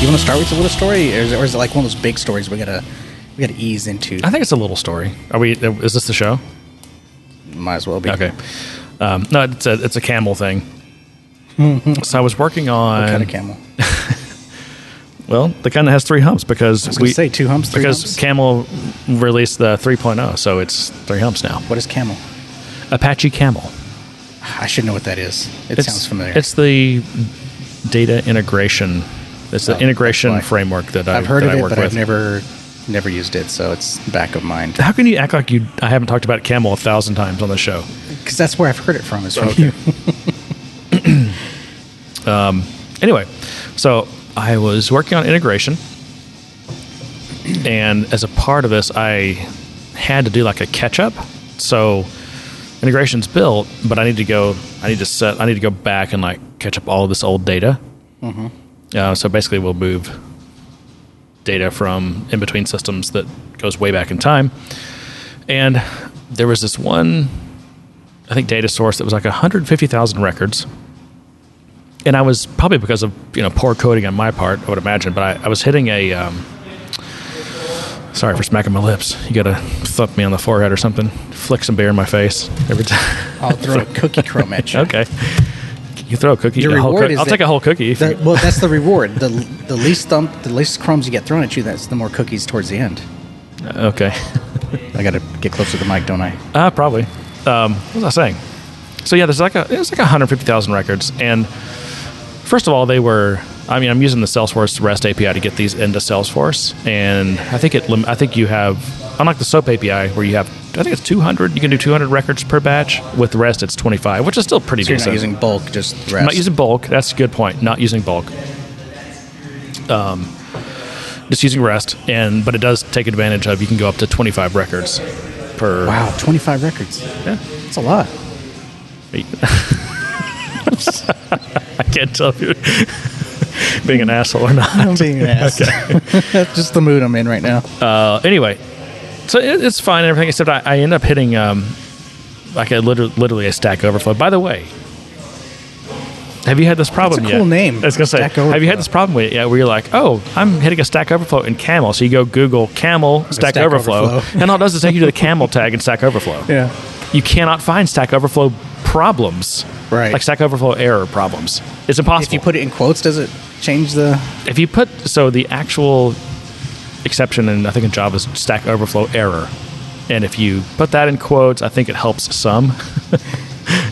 You want to start with a little story, or is, it, or is it like one of those big stories we gotta we gotta ease into? I think it's a little story. Are we? Is this the show? Might as well be. Okay. Um, no, it's a it's a camel thing. so I was working on What kind of camel? well, the kind that has three humps because gonna say two humps, three because humps? Camel released the 3.0, so it's three humps now. What is camel? Apache Camel. I should know what that is. It It's- sounds familiar. It's the data integration. It's the Oh, integration framework that I, I've heard that of I it, but with. I've never never used it, so it's back of mind. How can you act like you? I haven't talked about Camel a thousand times on the show. Because that's where I've heard it from. Is from Okay. you. Um, anyway, so I was working on integration, and as a part of this, I had to do like a catch up. So integration's built, but I need to go. I need to set. I need to go back and like catch up all of this old data. Mm-hmm. Uh, so basically, we'll move data from in between systems that goes way back in time. And there was this one, I think, data source that was like 150,000 records and I was probably because of you know poor coding on my part, I would imagine. But I, I was hitting a. Um, sorry for smacking my lips. You got to thump me on the forehead or something. Flick some beer in my face every time. I'll throw a cookie crumb at you. okay. You throw a cookie. Your a reward is I'll that- take a whole cookie. The- you, well, that's the reward. The the least thump, the least crumbs you get thrown at you, that's the more cookies towards the end. okay. I got to get close to the mic, don't I? Uh, probably. Um, what was I saying? So yeah, there's like a it's like 150,000 records, and first of all, they were. I mean, I'm using the Salesforce REST API to get these into Salesforce, and I think it. I think you have, unlike the SOAP API, where you have. I think it's 200. You can do 200 records per batch. With REST, it's 25, which is still pretty So you're decent. not using bulk, just rest. I'm not using bulk. That's a good point. Not using bulk. Um, just using REST, and but it does take advantage of. You can go up to 25 records per. Wow, 25 records. Yeah. That's a lot. I can't tell you're being an asshole or not. I'm being an ass. That's just the mood I'm in right now. Uh, anyway, so it, it's fine and everything, except I, I end up hitting um, like a literally, literally a Stack Overflow. By the way, have you had this problem That's a yet? cool name, I was gonna say, Stack have you had this problem with it yet? Where you're like, oh, I'm hitting a Stack Overflow in Camel, so you go Google Camel Stack, Stack Overflow, Overflow. and all it does is take you to the Camel tag in Stack Overflow. Yeah. You cannot find Stack Overflow problems, Right. Like Stack Overflow error problems. It's impossible. If you put it in quotes, does it change the? if you put so the actual exception in I think in Java is Stack Overflow error, and if you put that in quotes, I think it helps some.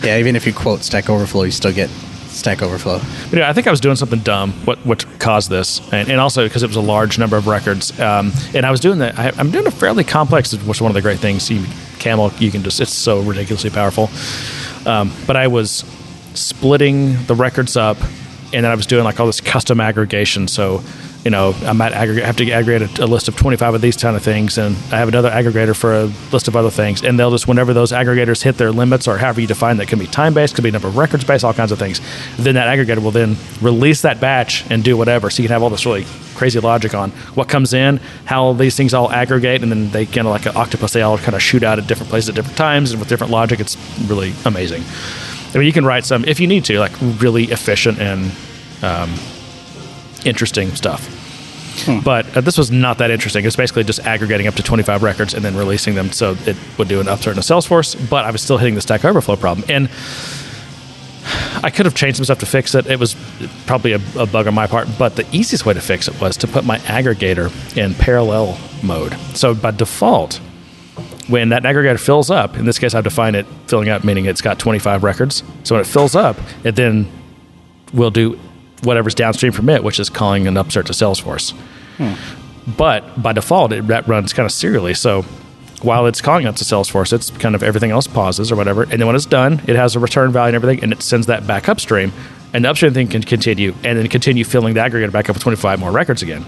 Yeah, even if you quote Stack Overflow, you still get Stack Overflow. But yeah, I think I was doing something dumb. What what caused this, and, and also because it was a large number of records, um, and I was doing that. I, I'm doing a fairly complex, which is one of the great things. You, Camel, you can just it's so ridiculously powerful. Um, but I was splitting the records up, and then I was doing like all this custom aggregation. So, you know, I might aggregate, have to aggregate a, a list of 25 of these kind of things, and I have another aggregator for a list of other things. And they'll just, whenever those aggregators hit their limits, or however you define that, can be time based, could be number of records based, all kinds of things. Then that aggregator will then release that batch and do whatever. So you can have all this really crazy logic on what comes in, how these things all aggregate, and then they kind of like an octopus, they all kind of shoot out at different places at different times and with different logic. It's really amazing. I mean, you can write some if you need to, like really efficient and um, interesting stuff. But uh, this was not that interesting. It was basically just aggregating up to 25 records and then releasing them so it would do an upsert in Salesforce. But I was still hitting the Stack Overflow problem. And I could have changed some stuff to fix it. It was probably a, a bug on my part, but the easiest way to fix it was to put my aggregator in parallel mode. So by default, when that aggregator fills up, in this case, I've defined it filling up, meaning it's got 25 records. So when it fills up, it then will do whatever's downstream from it, which is calling an upsert to Salesforce. Hmm. But by default, it that runs kind of serially. So while it's calling up to Salesforce, it's kind of everything else pauses or whatever. And then when it's done, it has a return value and everything, and it sends that back upstream. And the upstream thing can continue and then continue filling the aggregator back up with 25 more records again.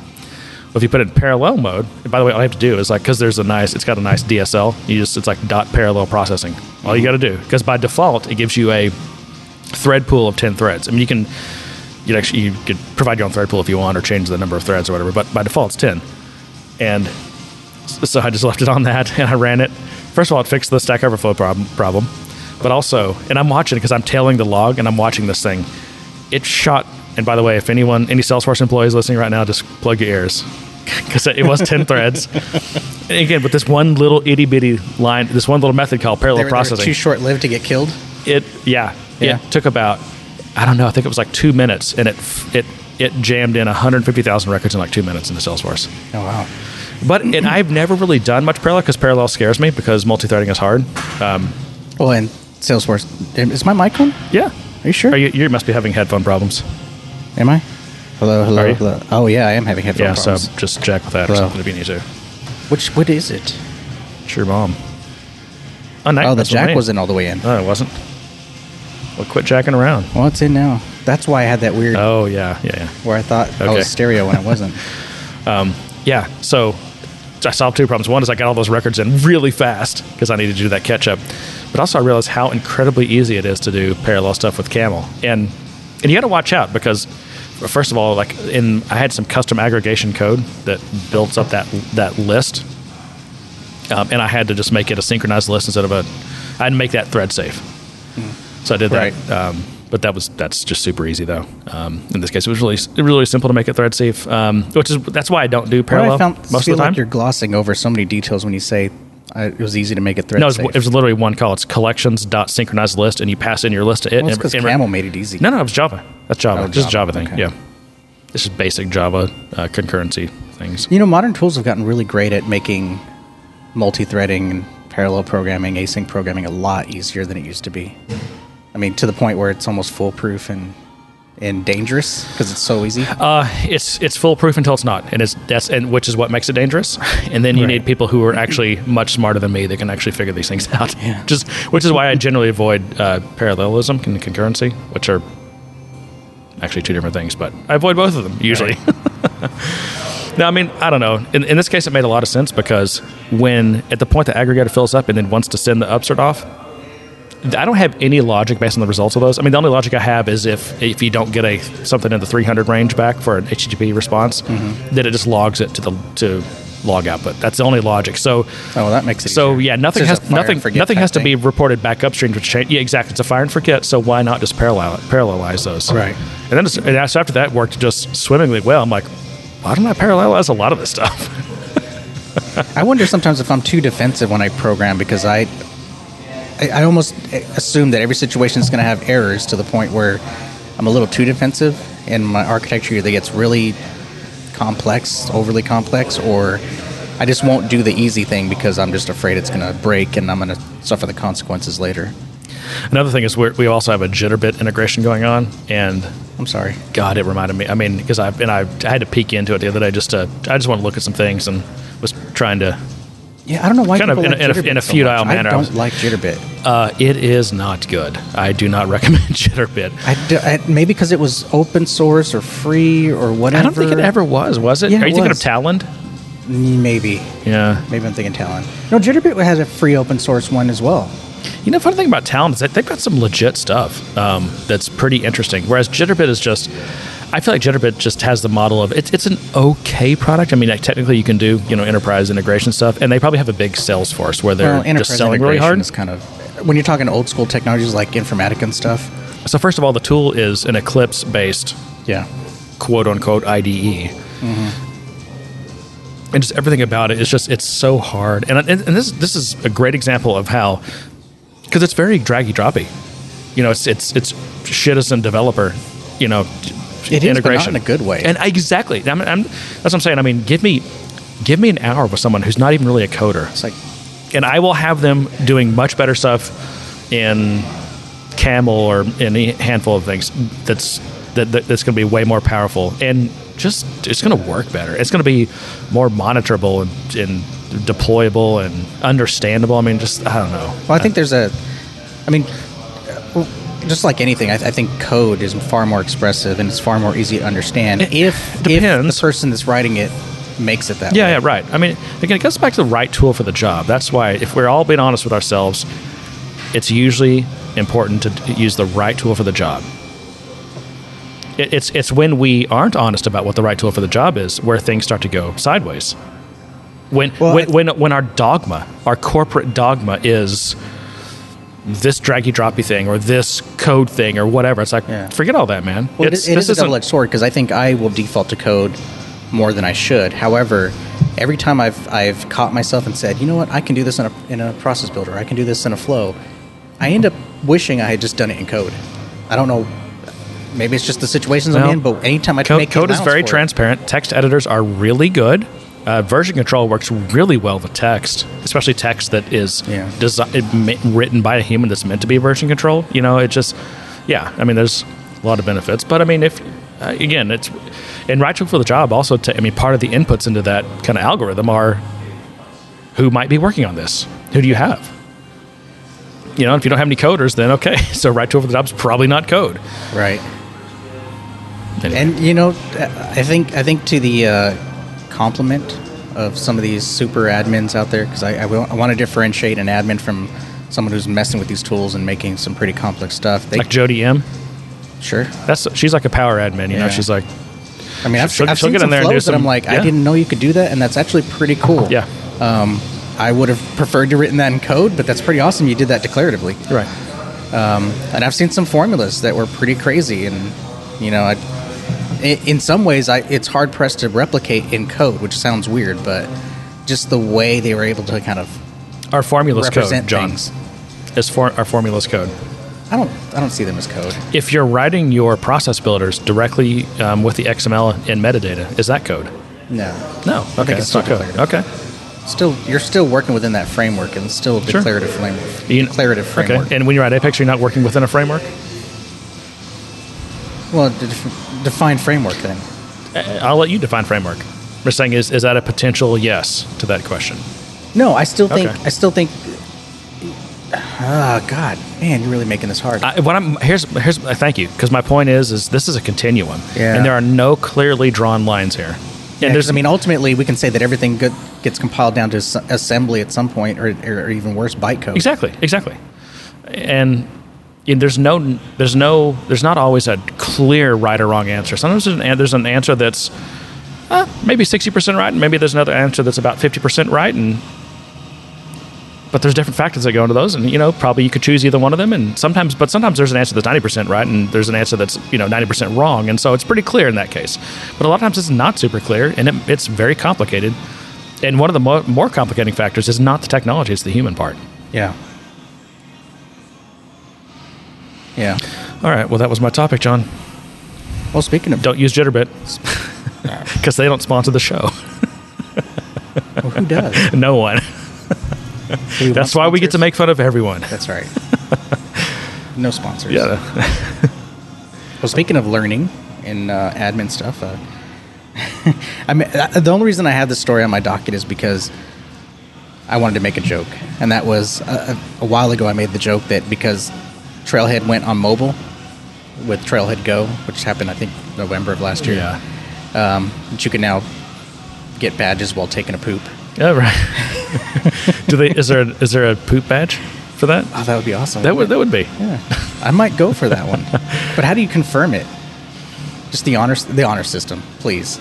If you put it in parallel mode, by the way, all you have to do is like because there's a nice, it's got a nice DSL. You just it's like dot parallel processing. All you mm-hmm. got to do because by default it gives you a thread pool of 10 threads. I mean, you can you actually you could provide your own thread pool if you want or change the number of threads or whatever, but by default it's 10. And so I just left it on that and I ran it. First of all, it fixed the Stack Overflow problem, problem but also, and I'm watching because I'm tailing the log and I'm watching this thing. It shot And by the way, if anyone, any Salesforce employees listening right now, just plug your ears because it was 10 threads. And again, with this one little itty bitty line, this one little method called They parallel they were processing. too short lived to get killed. it, yeah, Yeah. it took about, I don't know, I think it was like two minutes and it, it, it jammed in 150,000 records in like two minutes into Salesforce. Oh wow. But and I've never really done much parallel because parallel scares me because multi-threading is hard. Um, Well, and Salesforce. Is my mic on? yeah. Are you sure? Are you, you must be having headphone problems. Am I? Hello, hello, Are you? hello. Oh yeah, I am having headphone Yeah, problems. so just check with that or Hello. something if you need to. Which what is it? It's your mom. Oh, nice. oh, the That's what I jack wasn't all the way in. No, it wasn't. Well, quit jacking around. Well, it's in now. That's why I had that weird Oh yeah, yeah, yeah. where I thought I Okay. was stereo when it wasn't. Um, yeah. So I solved two problems. One is I got all those records in really fast because I needed to do that catch up. But also I realized how incredibly easy it is to do parallel stuff with Camel. And and you got to watch out because first of all, like in I had some custom aggregation code that builds up that that list. Um, and I had to just make it a synchronized list instead of a I had to make that thread safe. So I did that. Um, but that was that's just super easy though. Um, in this case, it was really it was really simple to make it thread safe, um, which is that's why I don't do parallel I found, most feel of the time. like you're glossing over so many details when you say uh, it was easy to make it thread no, it was, it was literally one call. It's collections dot synchronized list, and you pass in your list to it. well, because Camel made it easy. No, no, it was Java. That's Java. Oh, Just a Java Java, thing. okay. Yeah, this is basic Java uh, concurrency things. You know, modern tools have gotten really great at making multi-threading and parallel programming, async programming a lot easier than it used to be. I mean, to the point where it's almost foolproof and and dangerous because it's so easy. Uh, it's it's foolproof until it's not, and it's that's and which is what makes it dangerous. And then you Right. need people who are actually much smarter than me that can actually figure these things out. Yeah. Just which is why I generally avoid uh, parallelism and concurrency, which are actually two different things, but I avoid both of them usually. no, I mean I don't know. In, in this case, it made a lot of sense because when at the point the aggregator fills up and then wants to send the upsert off, I don't have any logic based on the results of those. I mean, the only logic I have is if if you don't get a something in the 300 range back for an HTTP response, Mm-hmm. then it just logs it to the to log output. That's the only logic. So Oh, well, that makes it. so easier. yeah, nothing has just a fire and nothing nothing has to be reported back upstream to change. Yeah, exactly. It's a fire and forget. So why not just parallel parallelize those? Right. And then and so after that worked just swimmingly well. I'm like, why don't I parallelize a lot of this stuff? I wonder sometimes if I'm too defensive when I program because I, I, I almost assume that every situation is going to have errors to the point where I'm a little too defensive, and my architecture either gets really complex, overly complex, or I just won't do the easy thing because I'm just afraid it's going to break and I'm going to suffer the consequences later. Another thing is we're, we also have a Jitterbit integration going on, and I'm sorry. God, it reminded me. I mean, because I and I, I had to peek into it the other day just to I just want to look at some things and was trying to. Yeah, I don't know why Kind of people in a- like in a- in a futile much. manner. I don't like Jitterbit. Uh, it is not good. I do not recommend Jitterbit. I, do- I- maybe because it was open source or free or whatever. I don't think it ever was. Was it? Yeah, Are you it thinking of Talend? Maybe. Yeah. Maybe I'm thinking Talend. No, Jitterbit has a free open source one as well. You know, funny thing about Talend is that they've got some legit stuff um, that's pretty interesting. Whereas Jitterbit is just, I feel like Jitterbit just has the model of it's it's an okay product. I mean, like, technically you can do you know enterprise integration stuff, and they probably have a big sales force where they're Well, just selling really hard. Is kind of when you're talking old school technologies like Informatica and stuff. So first of all, the tool is an Eclipse based Yeah. quote unquote IDE. Mm-hmm. And just everything about it is just it's so hard. And and, and this this is a great example of how because it's very draggy droppy. You know, it's it's it's shit as a developer. You know, It is, integration in a good way. And exactly, I'm, I'm, that's what I'm saying. I mean, give me give me an hour with someone who's not even really a coder It's like and I will have them doing much better stuff in Camel or any handful of things that's that, that- that's going to be way more powerful and just it's going to work better. It's going to be more monitorable and, and deployable and understandable. I mean, just I don't know. well, I think there's a. I mean, just like anything, I, I think code is far more expressive and it's far more easy to understand It if if the person that's writing it makes it that Yeah, way. yeah, right. I mean, again, it goes back to the right tool for the job. That's why, if we're all being honest with ourselves, it's usually important to use the right tool for the job. It, it's it's when we aren't honest about what the right tool for the job is where things start to go sideways. When Well, when, I- when when our dogma, our corporate dogma is this draggy droppy thing or this code thing or whatever. It's like Yeah. forget all that, man. Well, it It's- is, it this is a double edged sword because I think I will default to code more than I should. However, every time I've I've caught myself and said, you know what, I can do this in a in a process builder, I can do this in a flow, I end up wishing I had just done it in code. I don't know. Maybe it's just the situations Well, I'm in, but anytime I code, make code is very for it- transparent. Text editors are really good. Uh, version control works really well with text, especially text that is Yeah. desi- written by a human that's meant to be version control. You know, it just, yeah. I mean, there's a lot of benefits, but I mean, if uh, again, it's and right tool for the job also. ta- I mean, part of the inputs into that kind of algorithm are who might be working on this. Who do you have? You know, if you don't have any coders, then okay. So right tool for the job is probably not code. right? Anyway. And you know, I think I think to the uh, compliment of some of these super admins out there, because I, I, I want to differentiate an admin from someone who's messing with these tools and making some pretty complex stuff. They, like Jody M. sure. That's she's like a power admin. You know, she's like, I mean, I've, She'll- I've she'll seen some there and do flows that I'm some- like, I didn't know you could do that, and that's actually pretty cool. yeah, Um, I would have preferred to written that in code, but that's pretty awesome. You did that declaratively. right. and I've seen some formulas that were pretty crazy, and you know, i- in some ways, I, it's hard pressed to replicate in code, which sounds weird, but just the way they were able to kind of Our formulas code, represent John, things. is for our formulas code. I don't, I don't see them as code. If you're writing your process builders directly um, with the XML and metadata, is that code? No, No. Okay, think it's that's not still code. declarative. Okay. still, you're still working within that framework, and still a Sure. declarative framework. You- declarative framework. Okay. And when you're at Apex, you're not working within a framework. Well, def- define framework then. Uh, I'll let you define framework. We're saying is is that a potential yes to that question? No, I still think, Okay. I still think. Ah, God, man, you're really making this hard. I, what I'm here's here's uh, thank you because my point is is this is a continuum Yeah. and there are no clearly drawn lines here. Yeah, And there's I mean, ultimately, we can say that everything good gets compiled down to assembly at some point, or, or, even worse, bytecode. Exactly, exactly. And there's no, there's no, there's not always a clear right or wrong answer. Sometimes there's an, there's an answer that's uh, maybe sixty percent right, and maybe there's another answer that's about fifty percent right, and but there's different factors that go into those, and you know probably you could choose either one of them, and sometimes, but sometimes there's an answer that's ninety percent right, and there's an answer that's you know ninety percent wrong, and so it's pretty clear in that case. But a lot of times it's not super clear, and it, it's very complicated. And one of the mo- more complicating factors is not the technology; it's the human part. Yeah. Yeah. All right. Well, that was my topic, John. Well, speaking of, Don't use Jitterbit because they don't sponsor the show. well, who does? no one. Do we That's want why we get to sponsors? make fun of everyone. That's right. no sponsors. Yeah. Well, speaking of learning and uh, admin stuff, uh, I mean, uh, the only reason I have this story on my docket is because I wanted to make a joke, and that was uh, a while ago. I made the joke that because Trailhead went on mobile with Trailhead Go, which happened I think November of last year. Yeah. Um, that you can now get badges while taking a poop. Yeah. Right. Do they? Is there? A, is there a poop badge for that? Oh, that would be awesome. That would. That would be. Yeah, I might go for that one. but how do you confirm it? Just the honor, the honor system, please,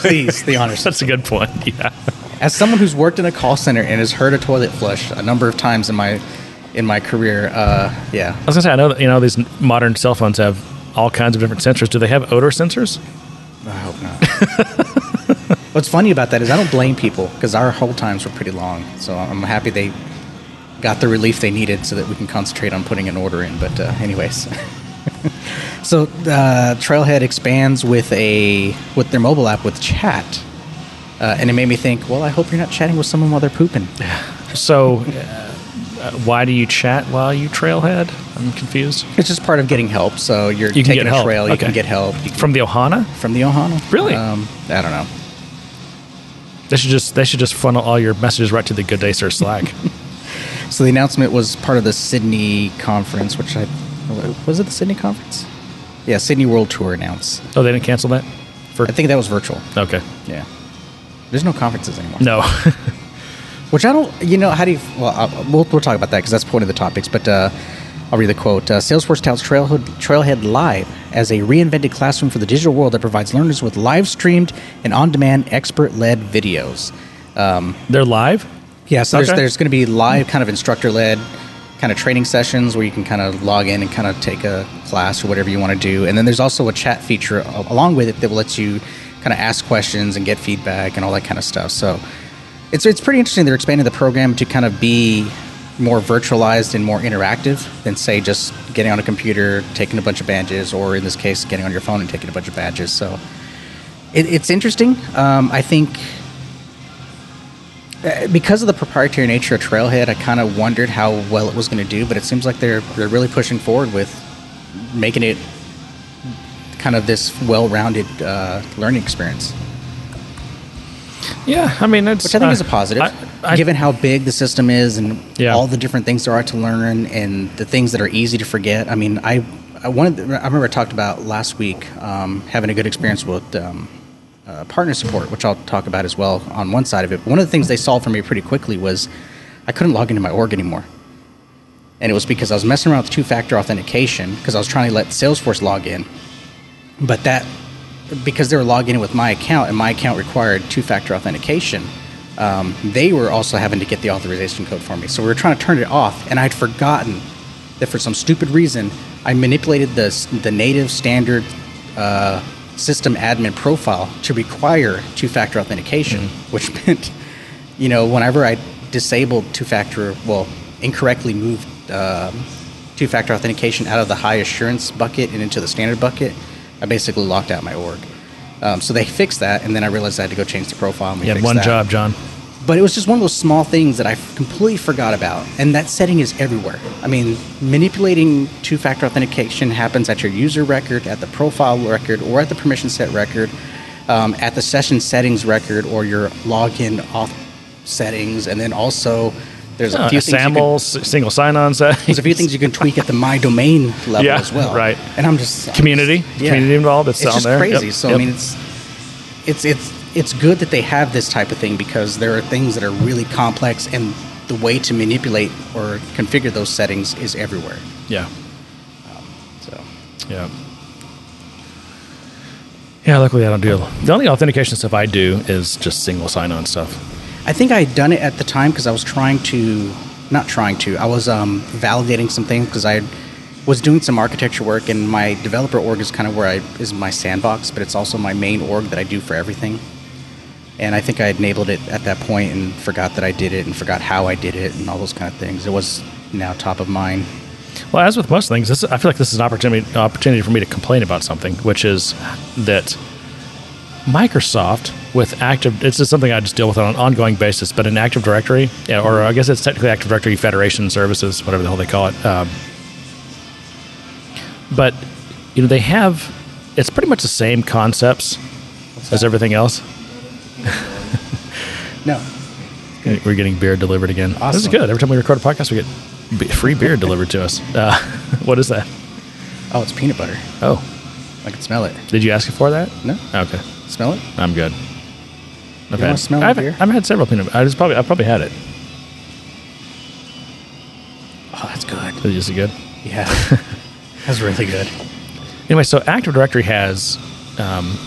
please, the honor system. That's a good point. Yeah. As someone who's worked in a call center and has heard a toilet flush a number of times in my in my career, uh, yeah, I was gonna say. I know that you know these modern cell phones have all kinds of different sensors. Do they have odor sensors? I hope not. What's funny about that is I don't blame people because our hold times were pretty long. So I'm happy they got the relief they needed so that we can concentrate on putting an order in. But uh, anyways, so uh, Trailhead expands with a with their mobile app with chat, uh, and it made me think. Well, I hope you're not chatting with someone while they're pooping. So, uh, why do you chat while you trailhead? I'm confused. It's just part of getting help. So you're You taking a help. trail, you Okay. can get help can, From the Ohana? from the Ohana. Really? Um, I don't know. They should just they should just funnel all your messages right to the Good Day Sir Slack. So the announcement was part of the Sydney conference, which I was it the Sydney conference? Yeah, Sydney World Tour announced. oh, they didn't cancel that. For I think that was virtual. okay, Yeah, there's no conferences anymore. no. Which I don't. You know, how do you? Well, i we'll we'll talk about that because that's point of the topics. But uh, I'll read the quote. Uh, Salesforce touts Trailhead, Trailhead Live as a reinvented classroom for the digital world that provides learners with live streamed and on-demand expert-led videos. Um, They're live. Yeah, so there's, Okay. there's going to be live kind of instructor led kind of training sessions where you can kind of log in and kind of take a class or whatever you want to do. And then there's also a chat feature along with it that will let you kind of ask questions and get feedback and all that kind of stuff. So it's it's pretty interesting. They're expanding the program to kind of be more virtualized and more interactive than say just getting on a computer, taking a bunch of badges, or in this case, getting on your phone and taking a bunch of badges. So it, it's interesting. Um, I think uh, because of the proprietary nature of Trailhead, I kind of wondered how well it was going to do, but it seems like they're they're really pushing forward with making it kind of this well-rounded uh, learning experience, Yeah, I mean, it's which I think uh, is a positive, I- I- given how big the system is and Yeah. all the different things there are to learn and the things that are easy to forget. I mean, I I wanted I remember I talked about last week um, having a good experience with. Um, uh, partner support, which I'll talk about as well on one side of it. But one of the things they solved for me pretty quickly was I couldn't log into my org anymore. And it was because I was messing around with two factor authentication because I was trying to let Salesforce log in. But that, because they were logging in with my account and my account required two factor authentication, um, they were also having to get the authorization code for me. So we were trying to turn it off, and I'd forgotten that for some stupid reason, I manipulated the, the native standard uh, system admin profile to require two factor authentication, which meant, you know, whenever I disabled two factor, well, incorrectly moved um, two factor authentication out of the high assurance bucket and into the standard bucket, I basically locked out my org. Um, so they fixed that, and then I realized I had to go change the profile. And we You had one that. job, John. But it was just one of those small things that I completely forgot about. And that setting is everywhere. I mean, manipulating two factor authentication happens at your user record, at the profile record, or at the permission set record, um, at the session settings record, or your login auth settings. And then also, there's a Uh, few things. can- single sign-on set. there's a few things you can tweak at the my domain level Yeah, as well. right. And I'm just I'm Community? just- yeah. Community involved, it's It's just there. crazy. Yep, So yep. I mean, it's it's it's it's good that they have this type of thing because there are things that are really complex, and the way to manipulate or configure those settings is everywhere. Yeah, So yeah. Yeah, luckily I don't do the only authentication stuff I do is just single sign-on stuff. I think I had done it at the time because I was trying to, not trying to, I was um, validating some things because I was doing some architecture work, and my developer org is kind of where I is my sandbox, but it's also my main org that I do for everything. And I think I had enabled it at that point and forgot that I did it and forgot how I did it and all those kind of things. It was now top of mind. Well, as with most things, this, I feel like this is an opportunity opportunity for me to complain about something, which is that Microsoft with Active. It's just something I just deal with on an ongoing basis. But in Active Directory, yeah, or I guess it's technically Active Directory Federation Services, whatever the hell they call it. Um, but you know, they have. It's pretty much the same concepts as everything else. No. We're getting beer delivered again. This is good. Every time we record a podcast, we get free beer delivered to us. Uh, what is that? Oh, it's peanut butter. Oh, I can smell it. did you ask for that? No? Okay, Smell it? I'm good. I've wanna smell the I've, beer? I've had several peanut. I just probably I've probably had it. Oh, that's good. Is it good? Yeah. that's really good. Anyway, so Active Directory has, um,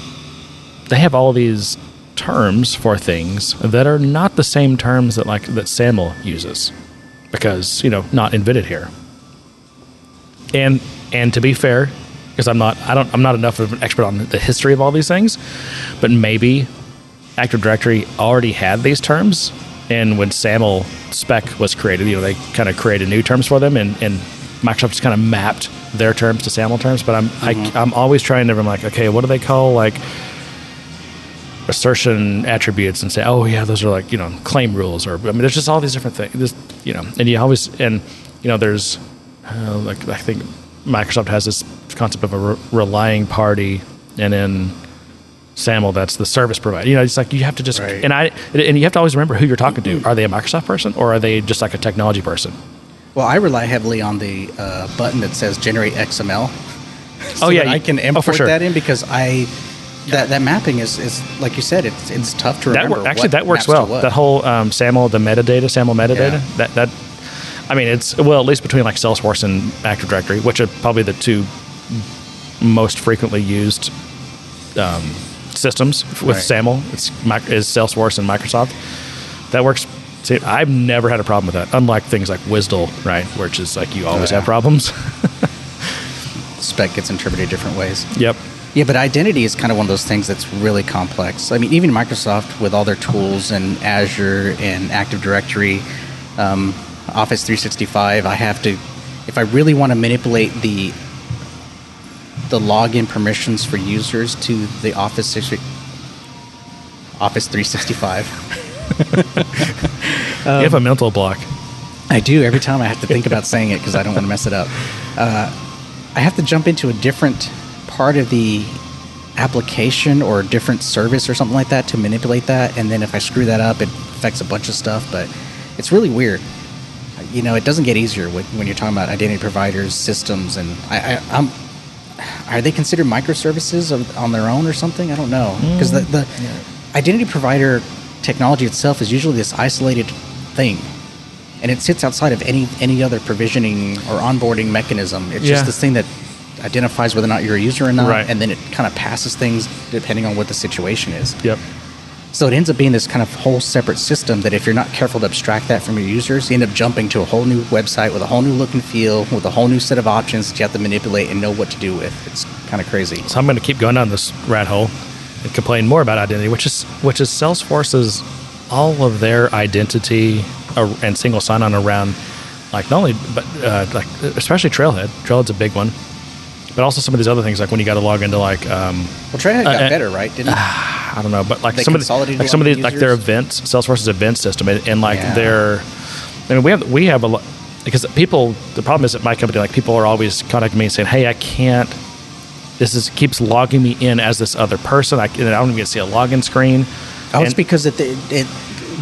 they have all these terms for things that are not the same terms that like that SAML uses, because you know not invented here. And and to be fair, because I'm not I don't I'm not enough of an expert on the history of all these things, but maybe Active Directory already had these terms, and when SAML spec was created, you know they kind of created new terms for them, and and Microsoft just kind of mapped their terms to SAML terms. But I'm I, I'm always trying to I'm like okay, what do they call like assertion attributes and say, oh yeah, those are like you know claim rules, or I mean, there's just all these different things, this, you know, and you always and you know there's uh, like I think Microsoft has this concept of a re- relying party, and in SAML that's the service provider. You know, it's like you have to just Right. and I and you have to always remember who you're talking to. Are they a Microsoft person or are they just like a technology person? Well, I rely heavily on the uh, button that says generate XML. Oh, yeah, that you- I can oh, import sure. that in because I that that mapping is is like you said, it's it's tough to That remember. wor- actually that works well. That whole um, SAML, the metadata, SAML metadata. Yeah. That that I mean, it's well at least between like Salesforce and Active Directory, which are probably the two most frequently used um, systems with Right. SAML. It's is Salesforce and Microsoft. That works See, I've never had a problem with that. Unlike things like WSDL, right, which is like you always Oh, yeah. have problems. Spec gets interpreted different ways. yep. Yeah, but identity is kind of one of those things that's really complex. I mean, even Microsoft with all their tools and Azure and Active Directory, um, Office 365, I have to, if I really want to manipulate the the login permissions for users to the Office 60, Office 365. you have a mental block. I do every time I have to think about saying it because I don't want to mess it up. Uh, I have to jump into a different part of the application or a different service or something like that to manipulate that, and then if I screw that up, it affects a bunch of stuff. But it's really weird. You know, it doesn't get easier when, when you're talking about identity providers, systems, and I, I, I'm. Are they considered microservices of, on their own or something? I don't know because the, the mm. identity provider technology itself is usually this isolated thing and it sits outside of any any other provisioning or onboarding mechanism. It's Yeah. just this thing that identifies whether or not you're a user or not, Right. and then it kind of passes things depending on what the situation is. Yep. So it ends up being this kind of whole separate system that if you're not careful to abstract that from your users, you end up jumping to a whole new website with a whole new look and feel, with a whole new set of options that you have to manipulate and know what to do with. It's kind of crazy. So I'm going to keep going down this rat hole and complain more about identity, which is which is Salesforce's all of their identity and single sign-on around, like not only but uh, like especially Trailhead. Trailhead's a big one, but also some of these other things like when you got to log into like um, Well, Trailhead got Uh, uh, better, right? Didn't it? I don't know, but like They some of the, like some of these of like their events, Salesforce's event system, and, and like Yeah. their. I mean, we have we have a lot because people. The problem is at my company, like people are always contacting me and saying, "Hey, I can't." This is keeps logging me in as this other person. I, and I don't even get to see a login screen. Oh, it's because it, it, it,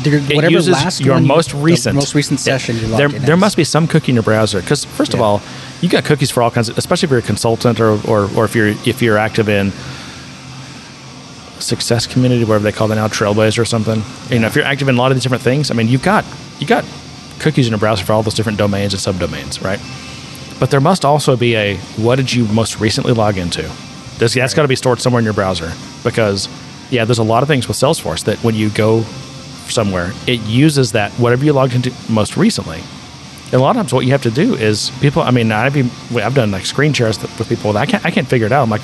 there- whatever uses last your you- most the recent most recent session you There, logged in there as. must be some cookie in your browser because first of all, you got cookies for all kinds of, especially if you're a consultant or, or, or if you're if you're active in success community, whatever they call it now, Trailblazer or something. You know, if you're active in a lot of these different things, I mean, you've got you got cookies in your browser for all those different domains and subdomains, right? But there must also be a what did you most recently log into? This, that's got to be stored somewhere in your browser because, yeah, there's a lot of things with Salesforce that when you go somewhere, it uses that whatever you logged into most recently. And a lot of times, what you have to do is people. I mean, I've even, I've done like screen shares with people. That I can't I can't figure it out. I'm like,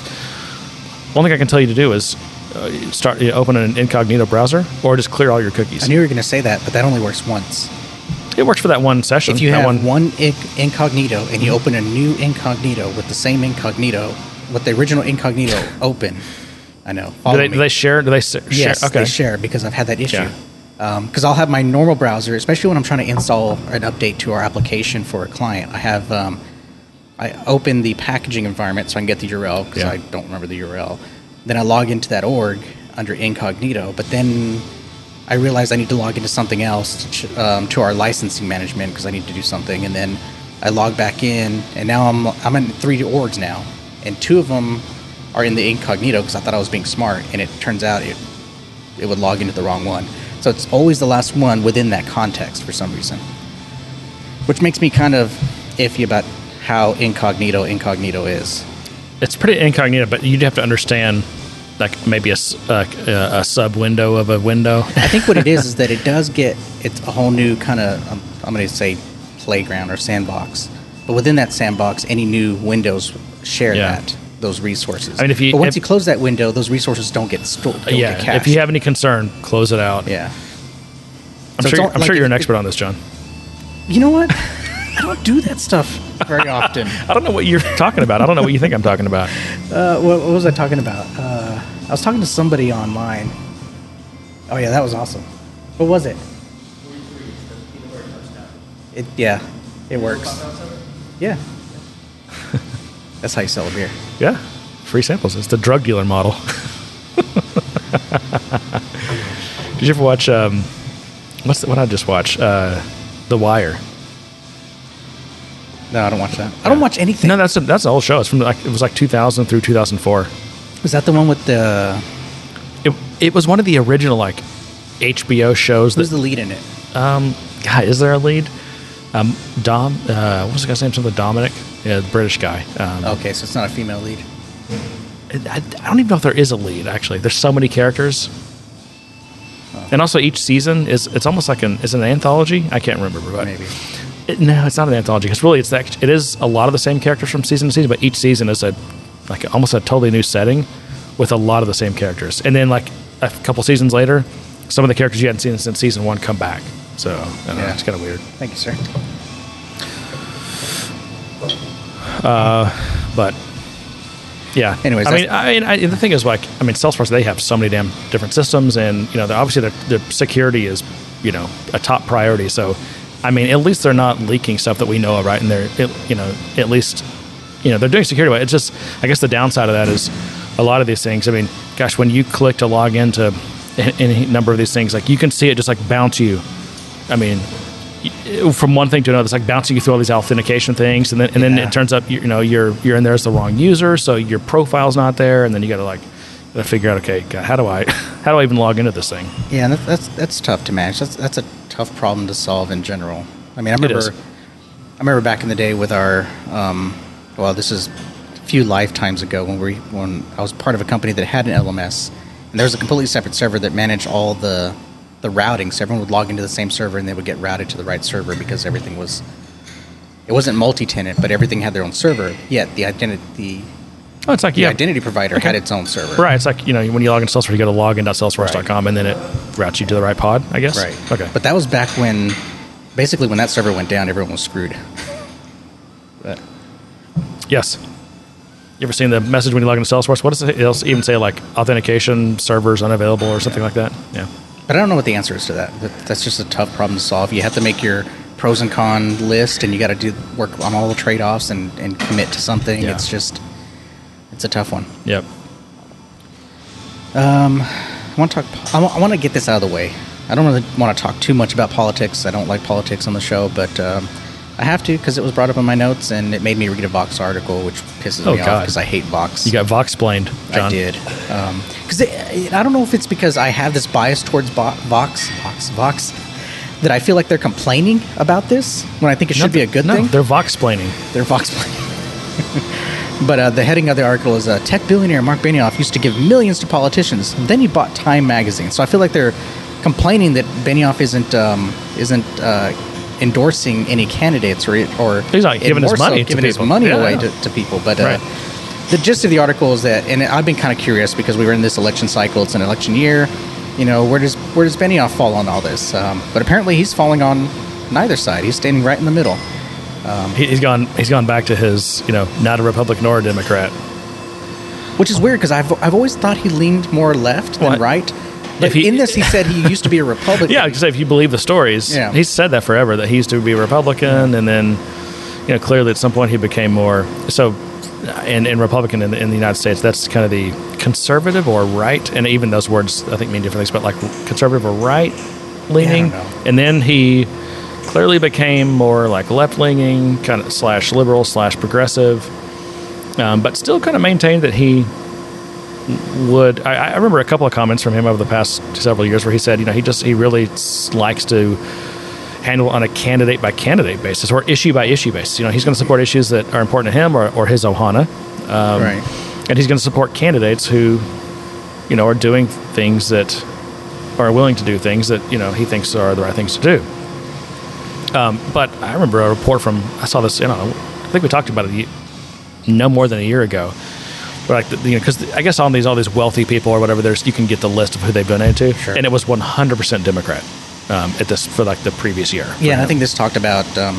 one thing I can tell you to do is uh, start you know, open an incognito browser or just clear all your cookies. I knew you were going to say that, but that only works once. it works for that one session. If you have one, one inc- incognito and you open a new incognito with the same incognito, with the original incognito open, I know. do they, do they share? Do they share? Yes, okay. they share because I've had that issue. Yeah. Because I'll have my normal browser, especially when I'm trying to install an update to our application for a client. I have um, I open the packaging environment so I can get the URL because Yeah. I don't remember the URL. Then I log into that org under incognito, but then I realize I need to log into something else to, ch- um, to our licensing management because I need to do something, and then I log back in, and now I'm I'm in three orgs now, and two of them are in the incognito because I thought I was being smart, and it turns out it it would log into the wrong one. So it's always the last one within that context for some reason, which makes me kind of iffy about how incognito incognito is. It's pretty incognito, but you'd have to understand like maybe a, uh, a sub window of a window. I think what it is is that it does get it's a whole new kind of um, I'm going to say playground or sandbox, but within that sandbox, any new windows share Yeah. that those resources. I mean, if you- but once if- you close that window, those resources don't get stored. Yeah, get if you have any concern, close it out. yeah. I'm So sure. all- I'm like, sure you're an expert on this, John. You know what? I don't do that stuff very often. I don't know what you're talking about. I don't know what you think I'm talking about. Uh, what, what was I talking about? Uh, I was talking to somebody online. Oh yeah, that was awesome. What was it? It yeah, it works. Yeah. That's how you sell a beer. Yeah, free samples. It's the drug dealer model. Did you ever watch? Um, what's the, what I just watched? Uh, the Wire. No, I don't watch that. I don't watch anything. No, that's a, that's the whole show. It's from like it was like 2000 through 2004. Was that the one with the? It it was one of the original like HBO shows. Who's That the lead in it? um, God, is there a lead? Um, Dom, uh, what was the guy's name? Something Dominic, yeah, the British guy. Um, Okay, so it's not a female lead. I, I don't even know if there is a lead. Actually, there's so many characters. And also, each season is it's almost like an is an anthology. I can't remember, but Maybe. it, no, it's not an anthology because really it's that it is a lot of the same characters from season to season, but each season is a like almost a totally new setting with a lot of the same characters. And then like a couple seasons later, some of the characters you hadn't seen since season one come back. So I don't know, Yeah. it's kind of weird. Thank you, sir. Uh, but yeah. Anyways, I mean, I mean, I, the thing is, like, I mean, Salesforce they have so many damn different systems, and you know, they're, obviously their, their security is you know a top priority. So, I mean, at least they're not leaking stuff that we know of, right? And they're it, you know at least you know they're doing security. But it's just, I guess, the downside of that is a lot of these things. I mean, gosh, when you click to log into any number of these things, like you can see it just like bounce you. I mean, from one thing to another, it's like bouncing you through all these authentication things, and then and then Yeah. it turns up you, you know you're you're in there as the wrong user, so your profile's not there, and then you got to like gotta figure out okay, God, how do I how do I even log into this thing? Yeah, and that's, that's that's tough to manage. That's that's a tough problem to solve in general. I mean, I remember. I remember back in the day with our um, well, this is a few lifetimes ago when we when I was part of a company that had an LMS, and there was a completely separate server that managed all the the routing. So everyone would log into the same server and they would get routed to the right server because everything was it wasn't multi-tenant, but everything had their own server. Yet the identity the, Oh, it's like the yeah, identity provider Okay. had its own server. right. It's like you know when you log into Salesforce, you go to login.salesforce.com, and then it routes you to the right pod, I guess. Right. Okay. But that was back when, basically, when that server went down, everyone was screwed. But yes. You ever seen the message when you log into Salesforce? What does it it'll even say? Like authentication servers unavailable or something like that? Yeah. But I don't know what the answer is to that. That- That's just a tough problem to solve. You have to make your pros and con list, and you got to do work on all the trade offs and, and commit to something. Yeah. It's just, it's a tough one. Yep. I want to talk. I want to get this out of the way. I don't really want to talk too much about politics. I don't like politics on the show, but um, I have to because it was brought up in my notes, and it made me read a Vox article, which pisses Oh, me off because I hate Vox. You got Vox explained, John. I did. Because I don't know if it's because I have this bias towards Vo- Vox, Vox, Vox, that I feel like they're complaining about this when I think it should be a good no, thing. They're Vox explaining. They're Vox But uh, the heading of the article is uh, Tech billionaire Marc Benioff used to give millions to politicians. Then he bought Time magazine. So I feel like they're complaining that Benioff isn't um, isn't uh, endorsing any candidates or or He's not giving his so money to giving his people. money Yeah. away to, to people. But uh, Right. the gist of the article is that, and I've been kind of curious because we were in this election cycle. It's an election year. You know, where does where does Benioff fall on all this? Um, but apparently, he's falling on neither side. He's standing right in the middle. He, he's gone. He's gone back to his, you know, not a Republican nor a Democrat. Which is weird because I've, I've always thought he leaned more left than What? right. But If he- in this, he said he used to be a Republican. Yeah, because if you believe the stories, Yeah. he's said that forever that he used to be a Republican, and then, you know, clearly at some point he became more so. And, and Republican in the, in the United States, that's kind of the conservative or right, and even those words I think mean different things, but like conservative or right leaning. Yeah, I don't know. and then he clearly became more like left leaning, kind of slash liberal slash progressive, um, but still kind of maintained that he would I, I remember a couple of comments from him over the past several years where he said, you know, he just he really likes to handle on a candidate by candidate basis or issue by issue basis. You know, he's going to support issues that are important to him or, or his Ohana, um, right. and he's going to support candidates who, you know, are doing things that are willing to do things that you know he thinks are the right things to do. Um, but I remember a report from I saw this. Don't know. I think we talked about it no more than a year ago. Like the, you know, because I guess on these all these wealthy people or whatever, there's you can get the list of who they've donated to, Sure. and it was 100% Democrat um, at this for like the previous year. Yeah, and I think this talked about um,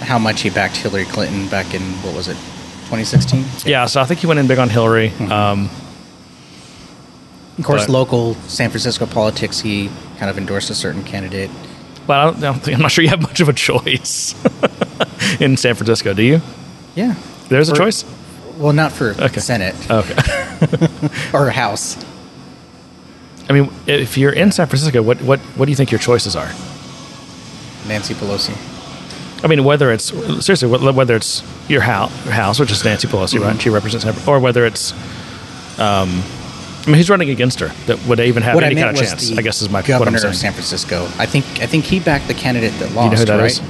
how much he backed Hillary Clinton back in, what was it, 2016? Yeah, so I think he went in big on Hillary. Um, Of course, But- local San Francisco politics, he kind of endorsed a certain candidate. but I don't, I don't think I'm not sure you have much of a choice in San Francisco. Do you? Yeah. There's a choice. Well, not for Okay. Senate Okay. or House. I mean, if you're in San Francisco, what what what do you think your choices are? Nancy Pelosi. I mean, whether it's seriously, whether it's your house, house which is Nancy Pelosi, right? She represents, or whether it's, um, I mean, who's running against her that would even have what any kind of chance? I guess is my what governor of. San Francisco. I think I think he backed the candidate that lost. you know who that right? is?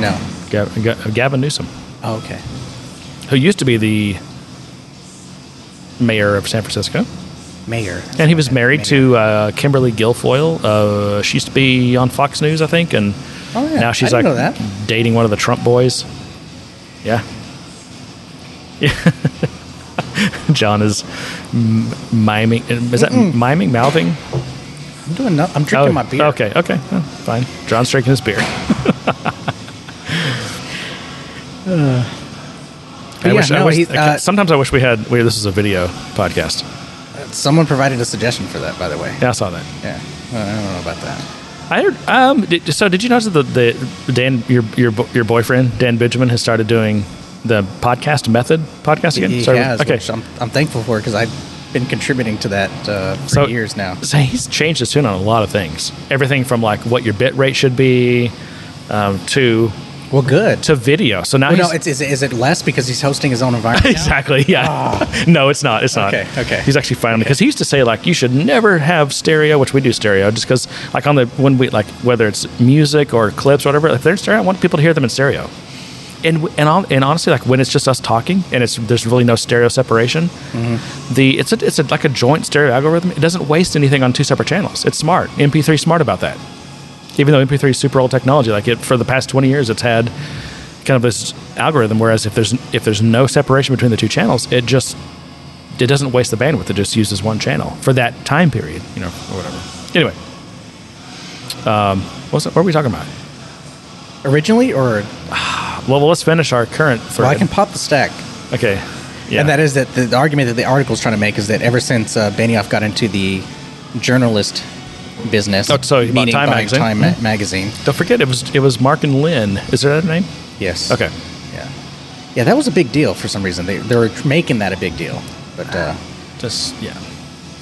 No. Gavin Newsom, Oh, okay. who used to be the mayor of San Francisco. Mayor. And he was married to uh, Kimberly Guilfoyle. Uh, she used to be on Fox News, I think, and Oh, yeah. now she's like dating one of the Trump boys. Yeah. Yeah. John is m- miming. Is that miming, mouthing? I'm doing. No, I'm drinking my beer. Oh, Okay, okay, oh, fine. John's drinking his beer. I yeah, wish, I wish, he- uh, sometimes I wish we had. This is a video podcast. Someone provided a suggestion for that, by the way. Yeah, I saw that. Yeah. Well, I don't know about that. I heard. Um, did, so did you notice that the, the Dan your your your boyfriend Dan Benjamin has started doing the podcast method podcast again? He Started- has, okay. which I'm, I'm thankful for because I've been contributing to that uh, for So- years now. So he's changed his tune on a lot of things. Everything from like what your bit rate should be um, to Well, good. to video. So now Well, no, it's, is, it- is it less because he's hosting his own environment? exactly yeah. no, it's not. It's not. Okay, okay. He's actually fine because he used to say like you should never have stereo, which we do stereo, just because like on the when we like whether it's music or clips or whatever, if they're in stereo, I want people to hear them in stereo. And and on, and honestly, like when it's just us talking and it's there's really no stereo separation, Mm-hmm. the it's a, it's a, like a joint stereo algorithm. It doesn't waste anything on two separate channels. It's smart. MP3 smart about that. Even though MP3 is super old technology, like it for the past twenty years, it's had kind of this algorithm. Whereas if there's if there's no separation between the two channels, it just it doesn't waste the bandwidth. It just uses one channel for that time period, you know, or whatever. Anyway, um, what's what were we talking about? Originally, or Well, well let's finish our current thread. well, I can pop the stack. okay, yeah, And that is that the, the argument that the article is trying to make is that ever since uh, Benioff got into the journalist business, Oh, so he bought meaning Time buying magazine? Time ma- magazine, Don't forget, it was it was Marc and Lynne. Is that name? yes, Okay. yeah, yeah, that was a big deal for some reason. They they were making that a big deal, but uh, Just yeah.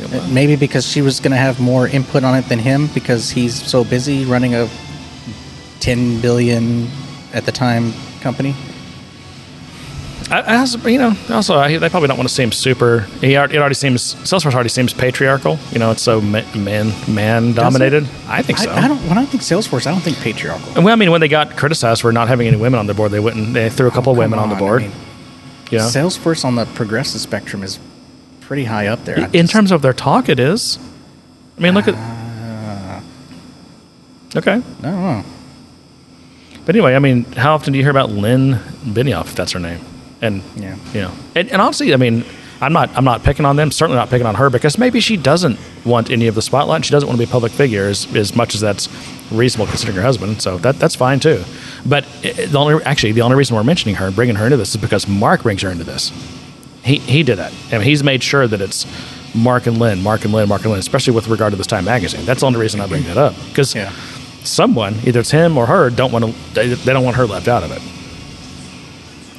Yeah, well, maybe because she was going to have more input on it than him because he's so busy running a ten billion at the time company. I, I also, you know, also I, they probably don't want to seem super. He already, it already seems Salesforce already seems patriarchal. You know, it's so ma- man man dominated. I think so. I, I don't. When I think Salesforce, I don't think patriarchal. And well, I mean, when they got criticized for not having any women on the board, they went and they threw a couple of Oh, Come women on, the I board. mean, you know, Salesforce on the progressive spectrum is pretty high up there. I in just- terms of their talk, it is. I mean, look at. Uh, Okay, I don't know. but anyway, I mean, how often do you hear about Lynne Benioff? If that's her name, and Yeah. you know, and, and honestly, I mean, I'm not I'm not picking on them. Certainly not picking on her because maybe she doesn't want any of the spotlight. She doesn't want to be a public figure as, as much as that's reasonable considering her husband. So that that's fine too. But it, the only actually the only reason we're mentioning her and bringing her into this is because Marc brings her into this. He he did that. I mean, he's made sure that it's Marc and Lynne, Marc and Lynne, Marc and Lynne, especially with regard to this Time magazine. That's the only reason I bring that up because Yeah. someone, either it's him or her, don't want to. They, they don't want her left out of it.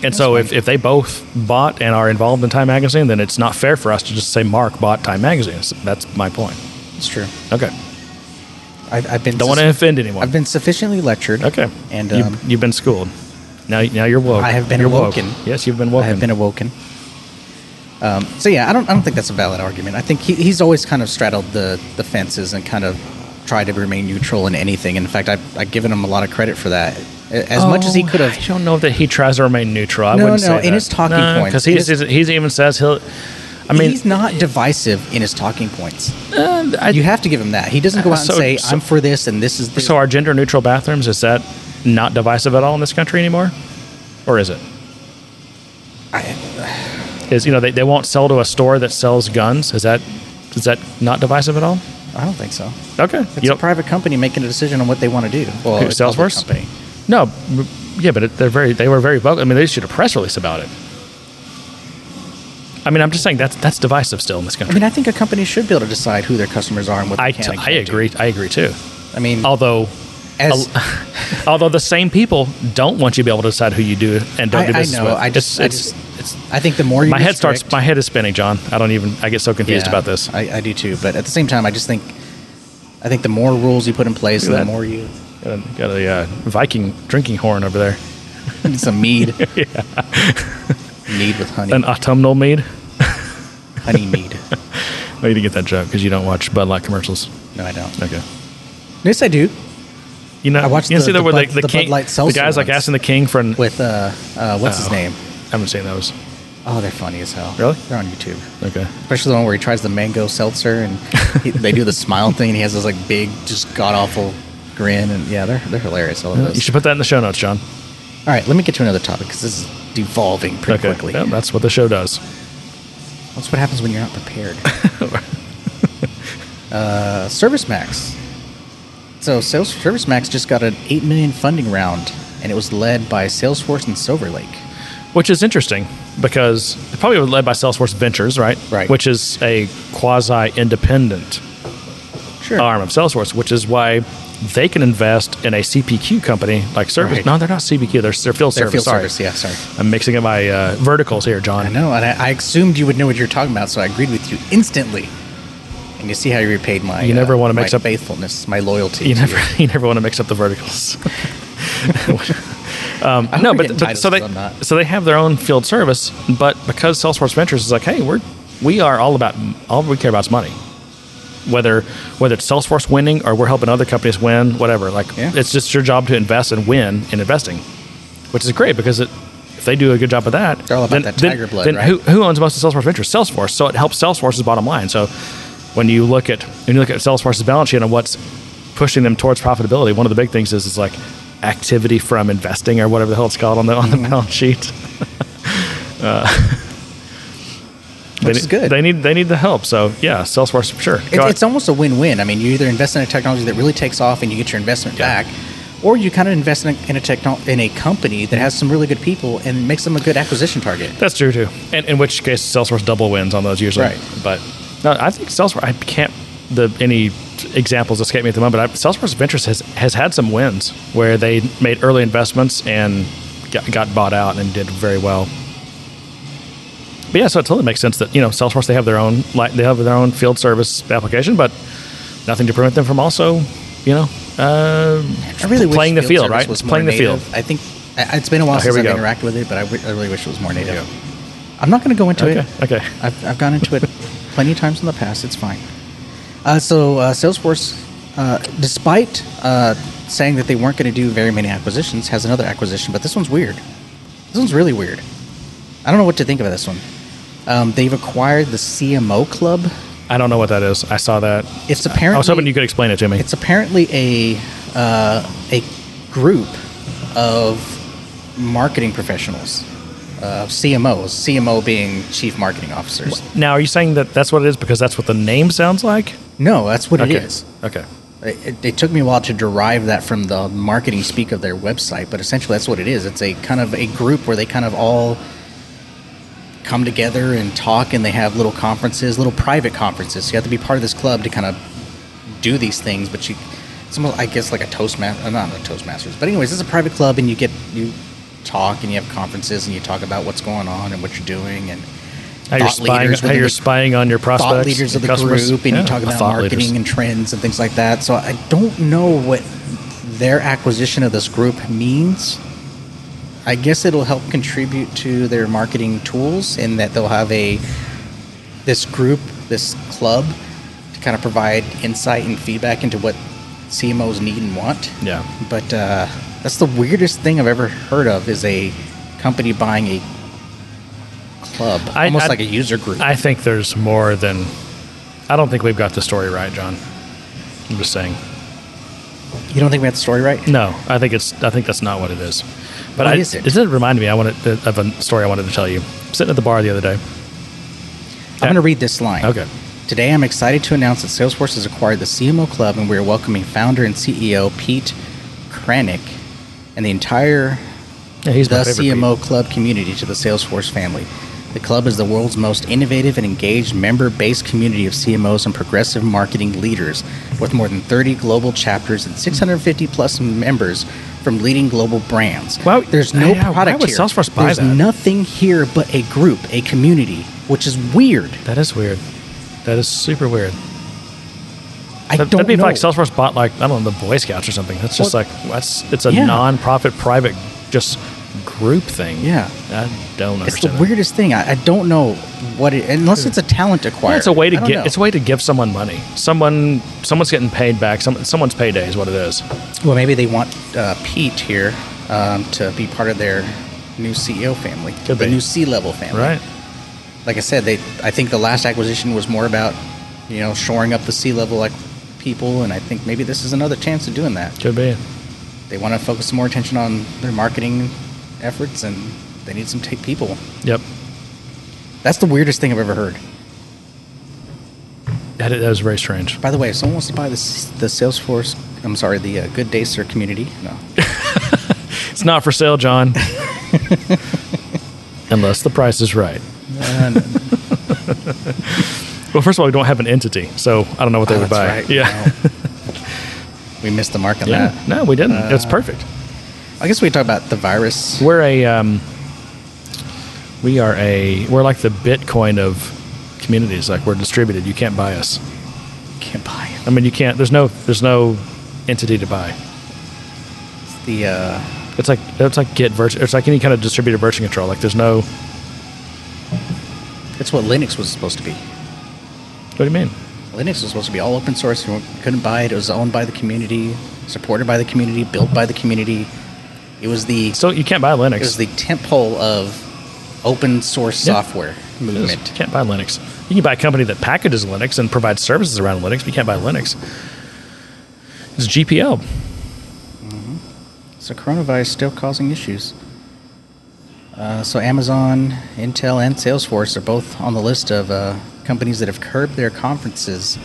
And so, if, if they both bought and are involved in Time Magazine, then it's not fair for us to just say Marc bought Time Magazine. So That's my point. It's true. Okay. I, I've been. Don't want to offend anyone. I've been sufficiently lectured. okay. And you, um, you've been schooled. Now, now you're woke. I have been You're woke. awoken. Yes, you've been woken. I have been awoken. Um, so yeah, I don't. I don't think that's a valid argument. I think he, he's always kind of straddled the, the fences and kind of tried to remain neutral in anything. In fact, I've, I've given him a lot of credit for that. As much as he Oh, could have I don't know that he tries to remain neutral. I No, wouldn't no, say in that. his talking points, because he's, he's even says he'll. I mean, he's not divisive in his talking points. uh, I- You have to give him that. He doesn't go out So- and say, so- "I'm for this and this is this." So are gender neutral bathrooms is that not divisive at all in this country anymore, or is it? Is you know they, they won't sell to a store that sells guns? Is that is that not divisive at all? I don't think so. Okay, It's You a private company making a decision on what they want to do. Well, Who, Salesforce? company. no, yeah, but it, they're very they were very vocal. I mean, they issued a press release about it. I mean, I'm just saying that's that's divisive still in this country. I mean, I think a company should be able to decide who their customers are and what they I, can t- and I can't do. agree. I agree too. I mean, Although. as Although the same people don't want you to be able to decide who you do and don't I, do I business know, with. I just, It's- I just, it's, I think the more you my head starts. My head is spinning, John. I don't even. I get so confused Yeah, about this. I, I do too, but at the same time, I just think, I think the more rules you put in place, the that. more you Got a, got a uh, Viking drinking horn over there. some mead, mead with honey, An autumnal mead. honey mead. I need to get that joke because you don't watch Bud Light commercials. No, I don't. Okay. Yes, I do. You know, I watched you the- see that the where Bud- the, the, the king, Bud Light the guys like asking the king for an. With uh, uh what's his Oh. name? I haven't seen those. Oh, they're funny as hell. Really? They're on YouTube. Okay. Especially the one where he tries the mango seltzer and he, they do the smile thing and he has this like big, just god awful grin. And yeah, they're, they're hilarious. I love those. You should put that in the show notes, John. All right, let me get to another topic because this is devolving pretty Okay. quickly. Yeah, that's what the show does. That's what happens when you're not prepared. uh, Service Max. So Sales Service Max just got an eight million funding round, and it was led by Salesforce and Silver Lake. Which is interesting because it probably was led by Salesforce Ventures, right? Right. Which is a quasi independent Sure. arm of Salesforce, which is why they can invest in a CPQ company like Service. Right. No, they're not CPQ. They're, they're field Their service. field sorry. service. Yeah, sorry. I'm mixing up my uh, verticals here, John. I know, and I, I assumed you would know what you're talking about, so I agreed with you instantly. And you see how you repaid my You never uh, wanna mix my up- faithfulness, my loyalty. You to never, you never want to mix up the verticals. um, no, but, but so they so they have their own field service, but because Salesforce Ventures is like, hey, we're we are all about all we care about is money. Whether whether it's Salesforce winning or we're helping other companies win, whatever. Like Yeah. it's just your job to invest and win in investing, which is great because it, if they do a good job of that, They're all about then, that then- blood, then right? who, who owns most of Salesforce Ventures? Salesforce. So it helps Salesforce's bottom line. So when you look at when you look at Salesforce's balance sheet and what's pushing them towards profitability, one of the big things is is like activity from investing or whatever the hell it's called on the on the Mm-hmm. balance sheet. uh, they, is good. They need they need the help. So yeah, Salesforce for sure. It, it's almost a win-win. I mean, you either invest in a technology that really takes off and you get your investment Yeah. back, or you kind of invest in a, in a techno- in a company that has some really good people and makes them a good acquisition target. That's true too. And in which case, Salesforce double wins on those usually. Right. But no, I think Salesforce. I can't the any examples escape me at the moment. But I, Salesforce Ventures has has had some wins where they made early investments and got, got bought out and did very well. But yeah, so it totally makes sense that you know Salesforce they have their own they have their own field service application, but nothing to prevent them from also you know uh, I really wish playing the field, right? Was It's playing more the field. I think it's been a while Oh, since I've go. interacted with it, but I really wish it was more native. I'm not going to go into Okay, it. okay. I've, I've gone into it plenty of times in the past. It's fine. Uh, so uh, Salesforce, uh, despite uh, saying that they weren't going to do very many acquisitions, has another acquisition, but this one's weird. This one's really weird. I don't know what to think of this one. Um, they've acquired the CMO Club. I don't know what that is. I saw that. It's apparently I was hoping you could explain it to me. It's apparently a uh, a group of marketing professionals, uh, CMOs. CMO being chief marketing officers. Now, are you saying that that's what it is because that's what the name sounds like? No, that's what okay. it is. Okay. It, it, it took me a while to derive that from the marketing speak of their website, but essentially that's what it is. It's a kind of a group where they kind of all come together and talk, and they have little conferences, little private conferences. You have to be part of this club to kind of do these things, but you, it's almost, I guess, like a Toastmaster, uh, not a Toastmasters, but anyways, it's a private club, and you get you talk and you have conferences and you talk about what's going on and what you're doing and How you're spying, how you're the- spying on your prospects, thought leaders of the customers. group, and Yeah, you talk about marketing leaders. and trends and things like that. So I don't know what their acquisition of this group means. I guess it'll help contribute to their marketing tools in that they'll have a this group, this club, to kind of provide insight and feedback into what CMOs need and want. Yeah. But uh, that's the weirdest thing I've ever heard of is a company buying a club, I- almost I- like a user group. I think there's more than. I don't think we've got the story right, John. I'm just saying. you don't think we have the story right? No, I think it's. I think that's not what it is. But I, is it? It did remind me. I wanted to, of a story I wanted to tell you. Sitting at the bar the other day. I'm going to read this line. Okay. Today, I'm excited to announce that Salesforce has acquired the CMO Club, and we are welcoming founder and CEO Pete Krainik and the entire Yeah, the. CMO Club community to the Salesforce family. The club is the world's most innovative and engaged member-based community of CMOs and progressive marketing leaders, with more than 30 global chapters and 650 plus members from leading global brands. Why- There's no yeah, why product would here. Salesforce buy There's that? nothing here but a group, a community, which is weird. That is weird. That is super weird. I That, don't that'd be if know. like Salesforce bought like I don't know the Boy Scouts or something. That's just Well, like that's it's a yeah. non-profit private just group thing. Yeah. I don't understand. It's the understand. that. weirdest thing. I, I don't know what it unless it's a talent acquired. It's a way to I don't get know. it's a way to give someone money. Someone someone's getting paid back. Some, someone's payday is what it is. well, maybe they want uh, Pete here um, to be part of their new CEO family, Could the be. new C level family. Right. like I said, they I think the last acquisition was more about you know shoring up the C level like people, and I think maybe this is another chance of doing that. Could be. They want to focus more attention on their marketing efforts, and they need some t- people. Yep. That's the weirdest thing I've ever heard. That, that was very strange. By the way, if someone wants to buy this, the Salesforce, I'm sorry, the uh, Good Day Sir community, no, It's not for sale, John. Unless the price is right. Uh, no. Well, first of all, we don't have an entity, so I don't know what they Oh, would that's buy. right. Yeah. No. we missed the mark on yeah. that. No, we didn't. it's Uh, perfect. I guess we talk about the virus. We're a um, we are a we're like the Bitcoin of communities. Like we're distributed. You can't buy us. Can't buy it. I mean, you can't. There's no there's no entity to buy. It's the uh, It's like it's like get virtual. It's like any kind of distributed version control. Like there's no. it's what Linux was supposed to be. What do you mean? Linux was supposed to be all open source. You couldn't buy it. It was owned by the community, supported by the community, built by the community. It was the So you can't buy Linux. it was the temple of open source Yeah. software movement. You can't buy Linux. You can buy a company that packages Linux and provides services around Linux, but you can't buy Linux. It's GPL. So coronavirus still causing issues. Uh, so Amazon, Intel, and Salesforce are both on the list of uh, companies that have curbed their conferences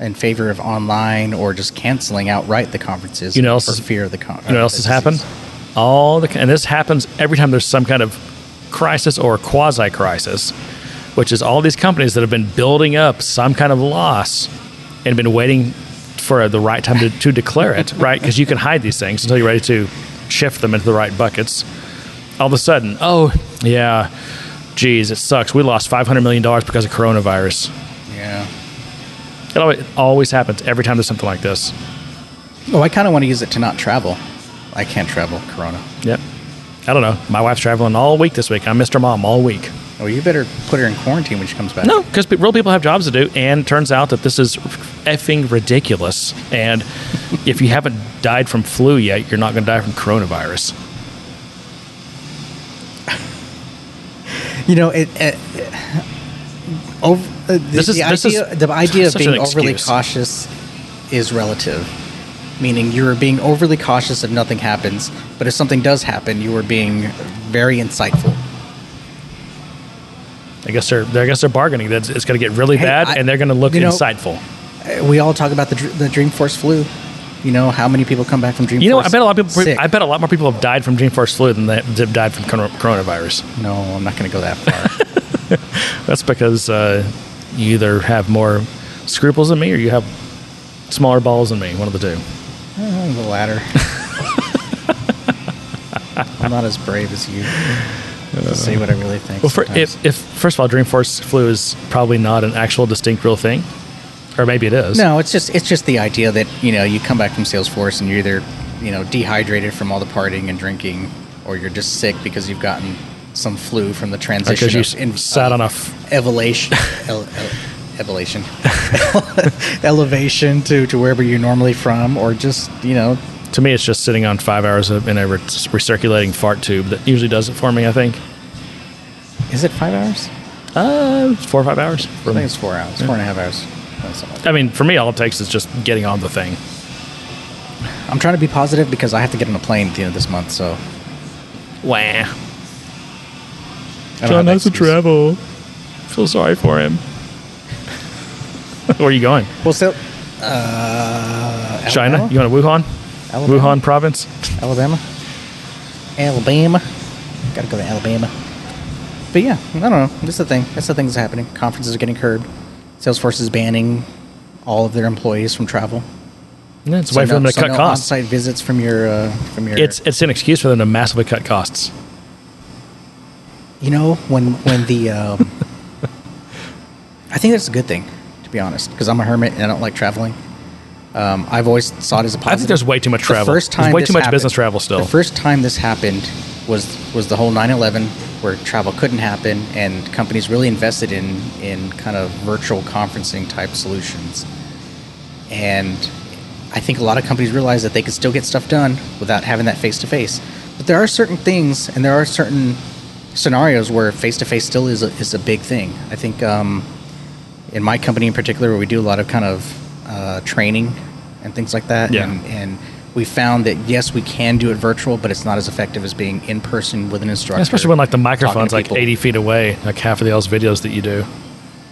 in favor of online or just canceling outright the conferences. You know for fear of the con- You know what else has happened? All the and this happens every time there's some kind of crisis or quasi crisis, which is all these companies that have been building up some kind of loss and been waiting for the right time to, to declare it, right? Because you can hide these things until you're ready to shift them into the right buckets. All of a sudden, oh yeah, geez, it sucks. We lost five hundred million dollars because of coronavirus. Yeah. It always, it always happens every time there's something like this. Oh, I kind of want to use it to not travel. I can't travel. Corona. Yep. I don't know. My wife's traveling all week this week. I missed her mom all week. Oh, you better put her in quarantine when she comes back. No, because real people have jobs to do, and turns out that this is effing ridiculous. And if you haven't died from flu yet, you're not going to die from coronavirus. You know, it. it over, uh, the, This is- the this is idea, the idea of being overly excuse. cautious is relative. Meaning, you're being overly cautious if nothing happens, but if something does happen, you are being very insightful. I guess they're, I guess they're bargaining. That it's going to get really Hey, bad, I- and they're going to look you know- insightful. Uh, We all talk about the the Dreamforce flu. You know how many people come back from Dreamforce? You know, I bet a lot of people. sick? I bet a lot more people have died from Dreamforce flu than they have died from coronavirus. No, I'm not going to go that far. That's because uh, you either have more scruples than me, or you have smaller balls than me. One of the two. Uh, the latter. I'm not as brave as you to say what I really think. Well, for, if, if first of all, Dreamforce flu is probably not an actual distinct real thing, or maybe it is. No, it's just it's just the idea that you know you come back from Salesforce and you're either you know dehydrated from all the partying and drinking, or you're just sick because you've gotten some flu from the transition because you of sat on a. F- evolution, el, el, evolution, elevation to to wherever you're normally from, or just you know to me, it's just sitting on five hours of, in a re- recirculating fart tube that usually does it for me. I think. is it five hours? Uh, four or five hours. I think it's four hours, four and a half hours. Like. I mean, for me, all it takes is just getting on the thing. I'm trying to be positive because I have to get on a plane at the end of this month, so Wah. Don't have that excuse. travel. Feel sorry for him. Where are you going? Well, so uh, China? Alabama? You going to Wuhan? Alabama? Wuhan province? Alabama. Alabama. Gotta go to Alabama. But yeah, I don't know. That's the thing. That's the thing that's happening. Conferences are getting curbed. Salesforce is banning all of their employees from travel. Yeah, it's a So way for no- them to so cut no costs. On-site visits from your uh, from your. It's it's an excuse for them to massively cut costs. you know when when the. Um, I think that's a good thing, to be honest, because I'm a hermit and I don't like traveling. Um, I've always saw it as a positive. I think there's way too much The travel. first There's time way this too much happened- business travel still. The first time this happened was was the whole 9/11, where travel couldn't happen, and companies really invested in in kind of virtual conferencing type solutions. And I think a lot of companies realized that they could still get stuff done without having that face to face. But there are certain things, and there are certain scenarios where face to face still is a, is a big thing. I think um, in my company in particular, where we do a lot of kind of uh, training and things like that, Yeah. and, and we found that yes, we can do it virtual, but it's not as effective as being in person with an instructor. Especially when like the microphone's like people. 80 feet away, like half of those videos that you do.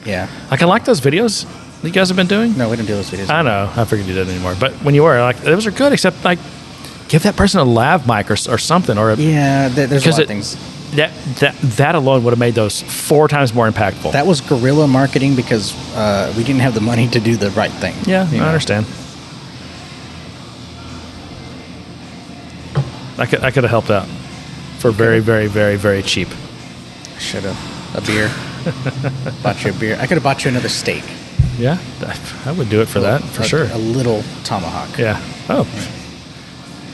Yeah. Like I like those videos that you guys have been doing. No, we don't do those videos. I know. I figured you didn't anymore. But when you were, like, those are good, except like give that person a lav mic or, or something, or a, yeah, there's a lot it- of things. That that that alone would have made those four times more impactful. That was guerrilla marketing because uh, we didn't have the money to do the right thing. yeah, I know? understand. I could I could have helped out for very very very very cheap. Should have a beer. bought you a beer. I could have bought you another steak. Yeah, I would do it for that for A- sure. A little tomahawk. Yeah. Oh.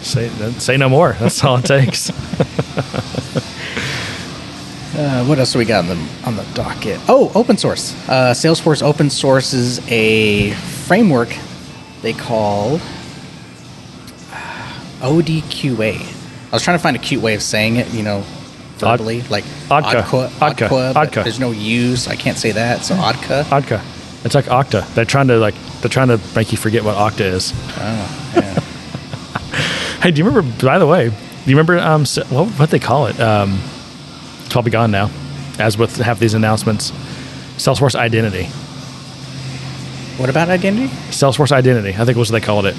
Say say no more. That's all it takes. Uh, what else do we got on the on the docket? Oh, open source. Uh, Salesforce open sources a framework they call uh, ODQA. I was trying to find a cute way of saying it, you know, Odd- verbally, like Odka. Odka, Odka. Odka, Odka. There's no U, so I can't say that. So Odka. Okta. It's like Okta. They're trying to like they're trying to make you forget what Okta is. Oh, yeah. Hey, do you remember? By the way, do you remember um what what they call it? Um, it's probably gone now. As with half these announcements, Salesforce Identity. what about identity? Salesforce Identity. I think was what they called it.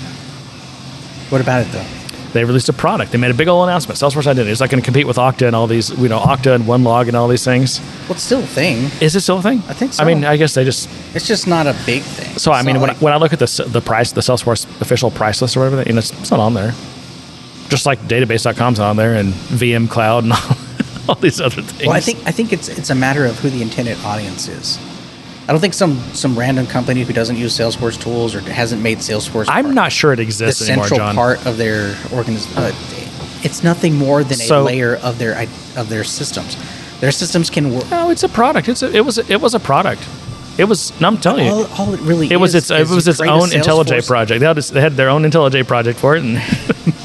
What about it though? They released a product. They made a big old announcement. Salesforce Identity. It's not going to compete with Okta and all these, you know, Okta and OneLog and all these things. Well, it's still a thing. Is it still a thing? I think so. I mean. I guess they just It's just not a big thing. So I It's mean, when, like- I, when I look at the the price, the Salesforce official price list or whatever, you know, it's, it's not on there. Just like database.com's on there and VM Cloud and all, all these other things. Well, I think I think it's it's a matter of who the intended audience is. I don't think some some random company who doesn't use Salesforce tools or hasn't made Salesforce. I'm not sure it the exists anymore, central John. part of their organization. Uh, it's nothing more than So- a layer of their of their systems. Their systems can work. No, it's a product. It's a, it was it was a product. It was. No, I'm telling you, All, all it really it was its it was its own IntelliJ project. They had, they had their own IntelliJ project for it, and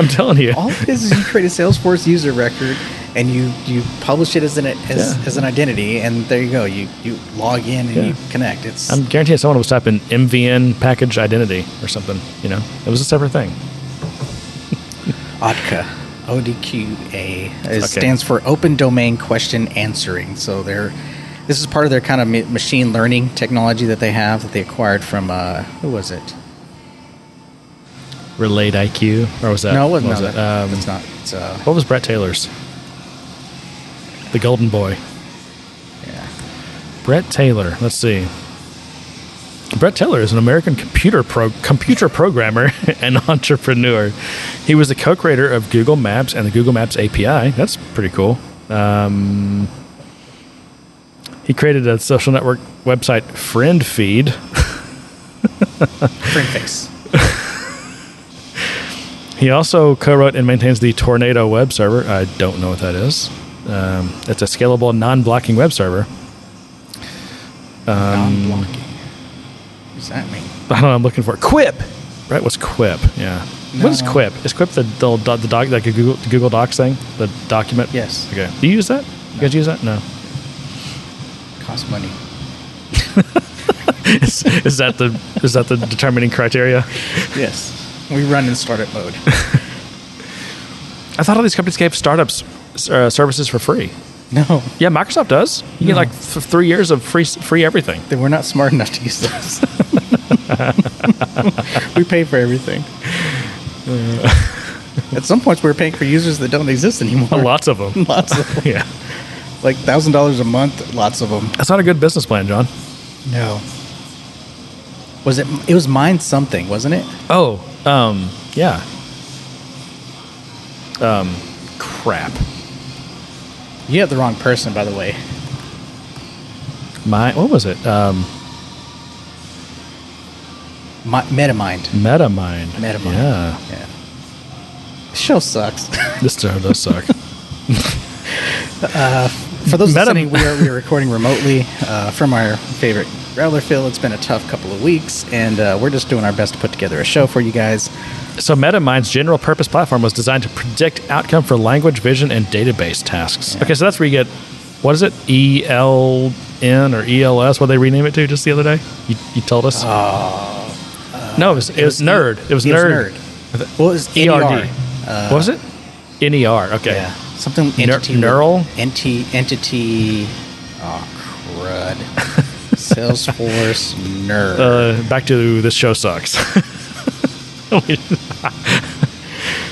I'm telling you, All it is is you create a Salesforce user record and you you publish it as an as, Yeah. as an identity, and there you go. You you log in and Yeah. you connect. It's I'm guaranteeing someone was typing MVN package identity or something. You know, it was a separate thing. ODQA. ODQA. It Okay. stands for Open Domain Question Answering. So they're this is part of their kind of machine learning technology that they have that they acquired from uh, who was it? RelateIQ, or was that? no, it wasn't. no, was that- Um, it's not. It's uh, What was Bret Taylor's? The Golden Boy. yeah. Bret Taylor. Let's see. Bret Taylor is an American computer pro- computer programmer and entrepreneur. He was the co-creator of Google Maps and the Google Maps API. That's pretty cool. Um, he created a social network website, FriendFeed. He also co-wrote and maintains the Tornado web server. I don't know what that is. Um, it's a scalable, non-blocking web server. Um, Non-blocking. What does that mean? I don't know. I'm looking for Quip. Right? What's Quip? Yeah. What is Quip? Is Quip the the, the, doc like a Google the Google Docs thing? The document? Yes. Okay. Do you use that? You guys use that? No. Costs money. is, is that the is that the determining criteria? Yes. We run in startup mode. I thought all these companies gave startups uh, services for free. no, Yeah, Microsoft does. You get like th- three years of free free everything. they were not smart enough to use those. we pay for everything. At some points, we were paying for users that don't exist anymore. Lots of them. Lots of them. yeah. Like thousand dollars a month. Lots of them. That's not a good business plan, John. No. Was it? It was mine something, wasn't it? Oh, um, yeah. Um, crap. You have the wrong person, by the way. My what was it? Um, My, MetaMind. MetaMind. MetaMind. Yeah. Yeah. The show sucks. This show does suck. For those Meta- listening, we are we are recording remotely uh, from our favorite Growler Phil. It's been a tough couple of weeks, and uh, we're just doing our best to put together a show for you guys. So MetaMind's general purpose platform was designed to predict outcome for language, vision, and database tasks. Yeah. Okay, so that's where you get what is it? E L N or E L S? What they rename it to just the other day? You, you told us. no, it was, it was, E- nerd. It was it nerd. Well, it was E R D. NER. Uh, what was it? N E R. Okay. Yeah, something entity. neural? Enti, entity. Oh crud! Salesforce nerd. Uh, back to this show sucks.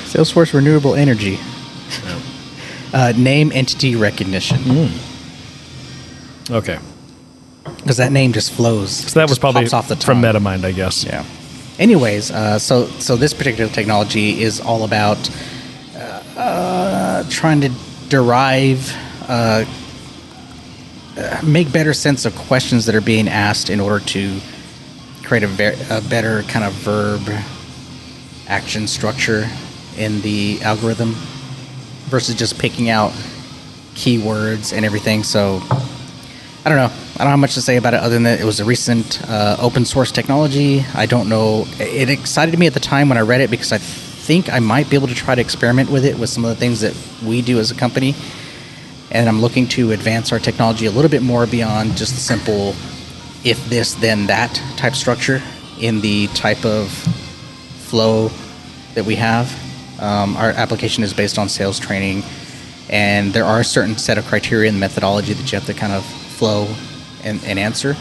Salesforce renewable energy. Uh, name entity recognition. Hmm. okay. Because that name just flows. So that was probably off the from tongue. MetaMind, I guess. Yeah. Anyways, uh, so so this particular technology is all about uh, trying to derive, uh, make better sense of questions that are being asked in order to create a, ver- a better kind of verb action structure in the algorithm versus just picking out keywords and everything. So I don't know. I don't have much to say about it other than that it was a recent uh, open source technology. I don't know. It excited me at the time when I read it because I think I might be able to try to experiment with it with some of the things that we do as a company. And I'm looking to advance our technology a little bit more beyond just the simple if this, then that type structure in the type of flow that we have. Um, our application is based on sales training, and there are a certain set of criteria and methodology that you have to kind of flow and, and answer.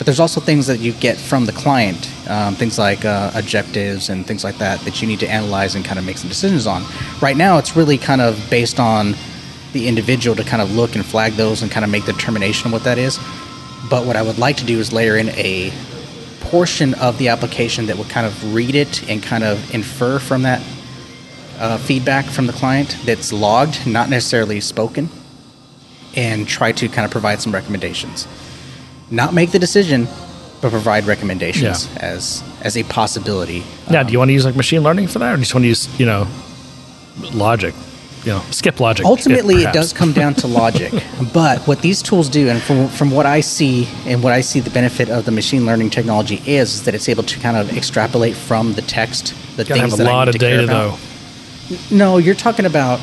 But there's also things that you get from the client, um, things like uh, objectives and things like that, that you need to analyze and kind of make some decisions on. Right now, it's really kind of based on the individual to kind of look and flag those and kind of make the determination of what that is. But what I would like to do is layer in a portion of the application that would kind of read it and kind of infer from that uh, feedback from the client that's logged, not necessarily spoken, and try to kind of provide some recommendations. Not make the decision, but provide recommendations Yeah. as as a possibility. Now, Um, do you want to use like machine learning for that, or do you just want to use you know logic? You know, skip logic. ultimately it does come down to logic but what these tools do and from, from what i see and what i see the benefit of the machine learning technology is, is that it's able to kind of extrapolate from the text the Gotta things have a that lot of data though. no you're talking about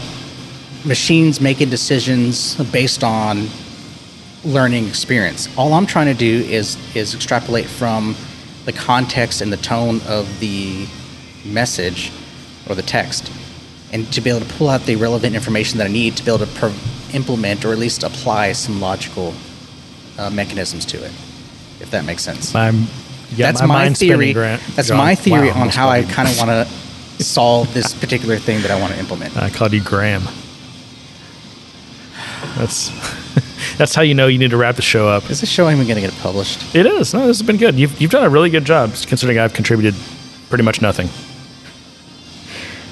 machines making decisions based on learning experience all i'm trying to do is is extrapolate from the context and the tone of the message or the text and to be able to pull out the relevant information that I need to be able to pro- implement or at least apply some logical uh, mechanisms to it, if that makes sense. I'm. Got that's my, my, theory. Grant. That's John. my theory Wow, on how I kind of want to solve this particular thing that I want to implement. I called you Graham. That's that's how you know you need to wrap the show up. Is this show even going to get published? It is. No, this has been good. You've you've done a really good job considering I've contributed pretty much nothing.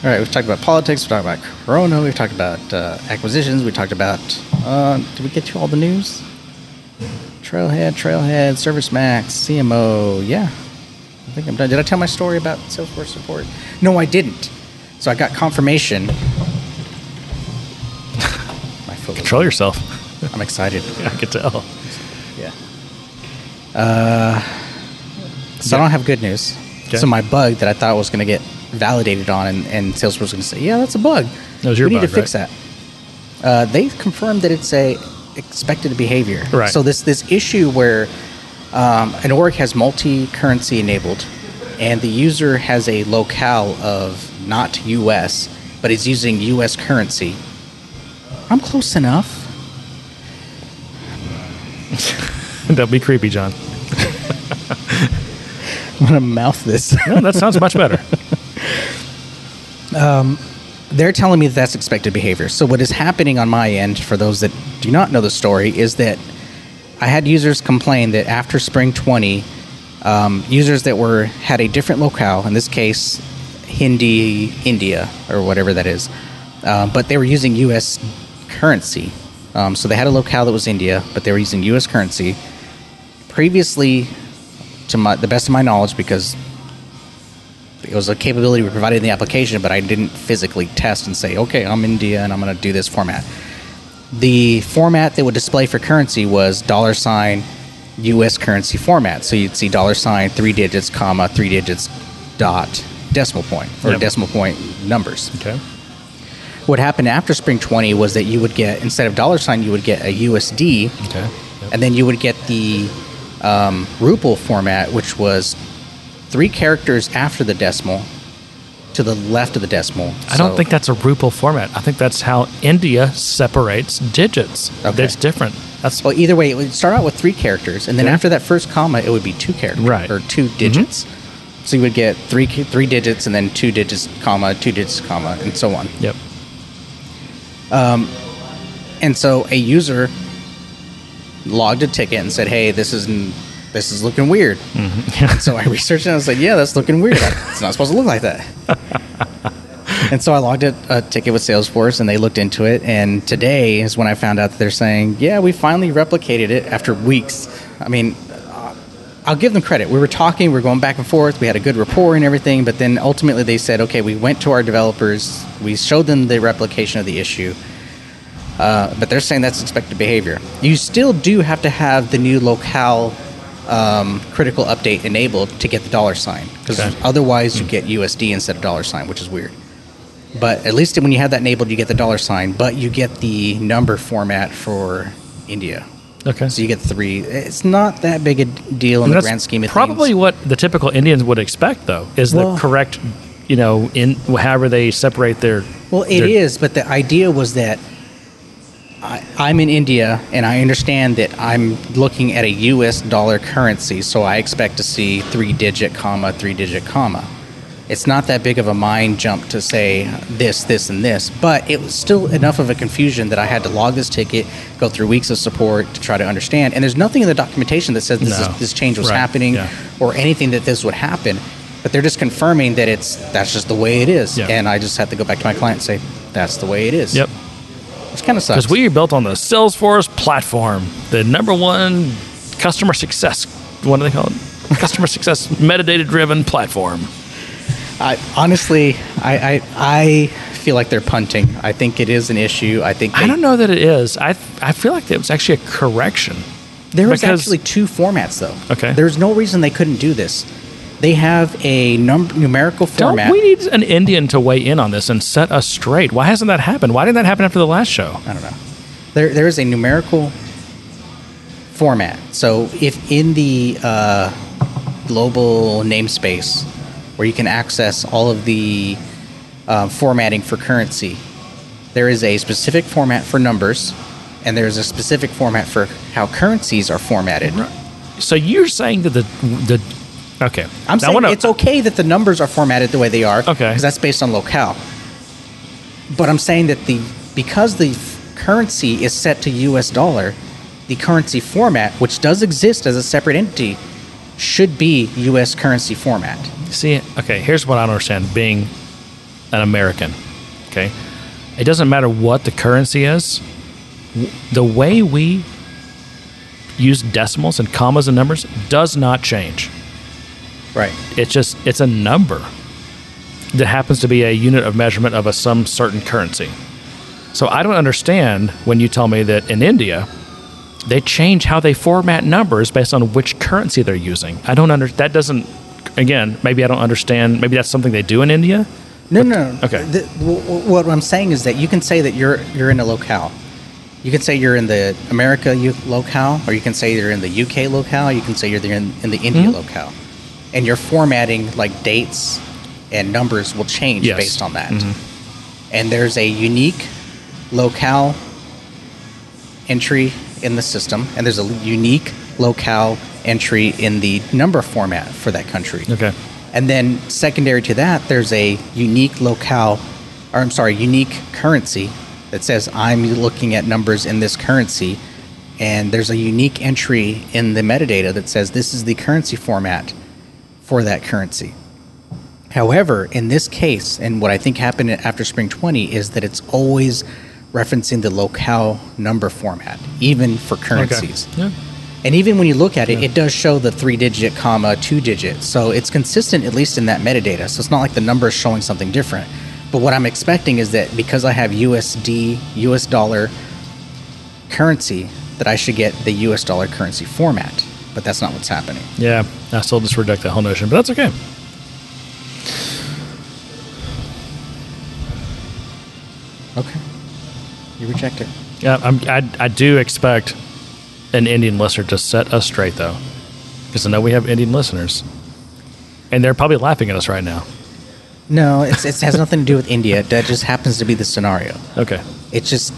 All right, we've talked about politics. We've talked about Corona. We've talked about uh, acquisitions. We talked about. Uh, did we get to all the news? Trailhead, Trailhead, Service Max, CMO. Yeah, I think I'm done. Did I tell my story about Salesforce support? No, I didn't. So I got confirmation. Control yourself. I'm excited. I could tell. Yeah. Uh, so I don't have good news. Okay. So my bug that I thought was going to get validated on, and, and Salesforce was going to say, "Yeah, that's a bug. That was your we need bug, to fix right? that." Uh, they confirmed that it's a expected behavior. Right. So this this issue where um, an org has multi-currency enabled, and the user has a locale of not U.S. but is using U.S. currency. I'm close enough. Don't be creepy, John. I'm gonna mouth this. No, that sounds much better. they're telling me that that's expected behavior. So what is happening on my end, for those that do not know the story, is that I had users complain that after Spring 20, um, users that were had a different locale, in this case, Hindi, India, or whatever that is, uh, but they were using U.S. currency. Um, so they had a locale that was India, but they were using U.S. currency. Previously, to my, the best of my knowledge, because it was a capability we provided in the application, but I didn't physically test and say, okay, I'm India and I'm going to do this format. The format that would display for currency was dollar sign U.S. currency format. So you'd see dollar sign, three digits, comma, three digits, dot, decimal point, or Yep. decimal point numbers. Okay. What happened after Spring 20 was that you would get, instead of dollar sign, you would get a USD, Okay. Yep. and then you would get the um, Rupal format, which was three characters after the decimal to the left of the decimal. I don't think that's a Rupal format. I think that's how India separates digits. Okay. It's different. That's Well, either way, it would start out with three characters, and then Okay. after that first comma, it would be two characters Right. Mm-hmm. or 2 digits. So you would get three three digits, and then two digits, comma, two digits, comma, and so on. yep. Um, and so a user logged a ticket and said, "Hey, this is this is looking weird." Mm-hmm. so I researched it and I was like, "Yeah, that's looking weird. It's not supposed to look like that." and so I logged a, a ticket with Salesforce, and they looked into it. And today is when I found out that they're saying, "Yeah, we finally replicated it after weeks." I mean. uh, I'll give them credit. We were talking, we were going back and forth. We had a good rapport and everything, but then ultimately they said, "Okay, we went to our developers. We showed them the replication of the issue." Uh, but they're saying that's expected behavior. You still do have to have the new locale um, critical update enabled to get the dollar sign, because Okay. otherwise you get USD instead of dollar sign, which is weird. But at least when you have that enabled, you get the dollar sign, but you get the number format for India. Okay. So you get three. It's not that big a deal in the grand scheme of probably things. Probably what the typical Indians would expect, though, is Well- the correct, you know, in however they separate their. Well, it their- is, but the idea was that I, I'm in India and I understand that I'm looking at a U.S. dollar currency, so I expect to see three digit comma three digit comma. It's not that big of a mind jump to say this, this, and this, but it was still enough of a confusion that I had to log this ticket, go through weeks of support to try to understand. And there's nothing in the documentation that says this, No. is, this change was Right, happening yeah. or anything that this would happen. But they're just confirming that it's that's just the way it is. And I just have to go back to my client and say, that's the way it is. Yep. Which kind of sucks. Because we are built on the Salesforce platform, the number one customer success. What do they call it? Customer success metadata driven platform. I, honestly, I, I, I feel like they're punting. I think it is an issue. I think I don't know that it is. I I feel like it was actually a correction. There was because- actually two formats, though. Okay. There's no reason they couldn't do this. They have a num- numerical format. Don't we need an Indian to weigh in on this and set us straight? Why hasn't that happened? Why didn't that happen after the last show? I don't know. There, there is a numerical format. So if in the uh, global namespace, where you can access all of the uh, formatting for currency, there is a specific format for numbers, and there is a specific format for how currencies are formatted. So you're saying that the the okay? I'm saying wanna- it's okay that the numbers are formatted the way they are. Okay. Because that's based on locale. But I'm saying that the because the f- currency is set to U.S. dollar, the currency format, which does exist as a separate entity, should be U.S. currency format. See, okay, here's what I don't understand being an American. Okay. It doesn't matter what the currency is, the way we use decimals and commas and numbers does not change. Right. It's just, it's a number that happens to be a unit of measurement of a some certain currency. So I don't understand when you tell me that in India, they change how they format numbers based on which currency they're using. I don't under that doesn't again, maybe I don't understand, maybe that's something they do in India. No, no. no. okay. The, what I'm saying is that you can say that you're you're in a locale. You can say you're in the America locale, or you can say you're in the UK locale. You can say you're in, in the India Mm-hmm. locale, and your formatting, like dates and numbers, will change Yes. based on that. Mm-hmm. And there's a unique locale entry in the system, and there's a unique locale entry in the number format for that country. Okay. And then secondary to that, there's a unique locale, or I'm sorry, unique currency that says I'm looking at numbers in this currency. And there's a unique entry in the metadata that says this is the currency format for that currency. However, in this case, and what I think happened after Spring 20 is that it's always referencing the locale number format, even for currencies. Yeah. And even when you look at it, it does show the three digit, comma, two digit. So it's consistent, at least in that metadata. So it's not like the number is showing something different. But what I'm expecting is that because I have USD, US dollar currency, that I should get the US dollar currency format. But that's not what's happening. Yeah, I still just reject that whole notion, but that's okay. Okay. You reject it. Yeah, I'm, I, I do expect an Indian listener to set us straight, though, because I know we have Indian listeners, and they're probably laughing at us right now. No, it's, it has nothing to do with India. That just happens to be the scenario. Okay, It's just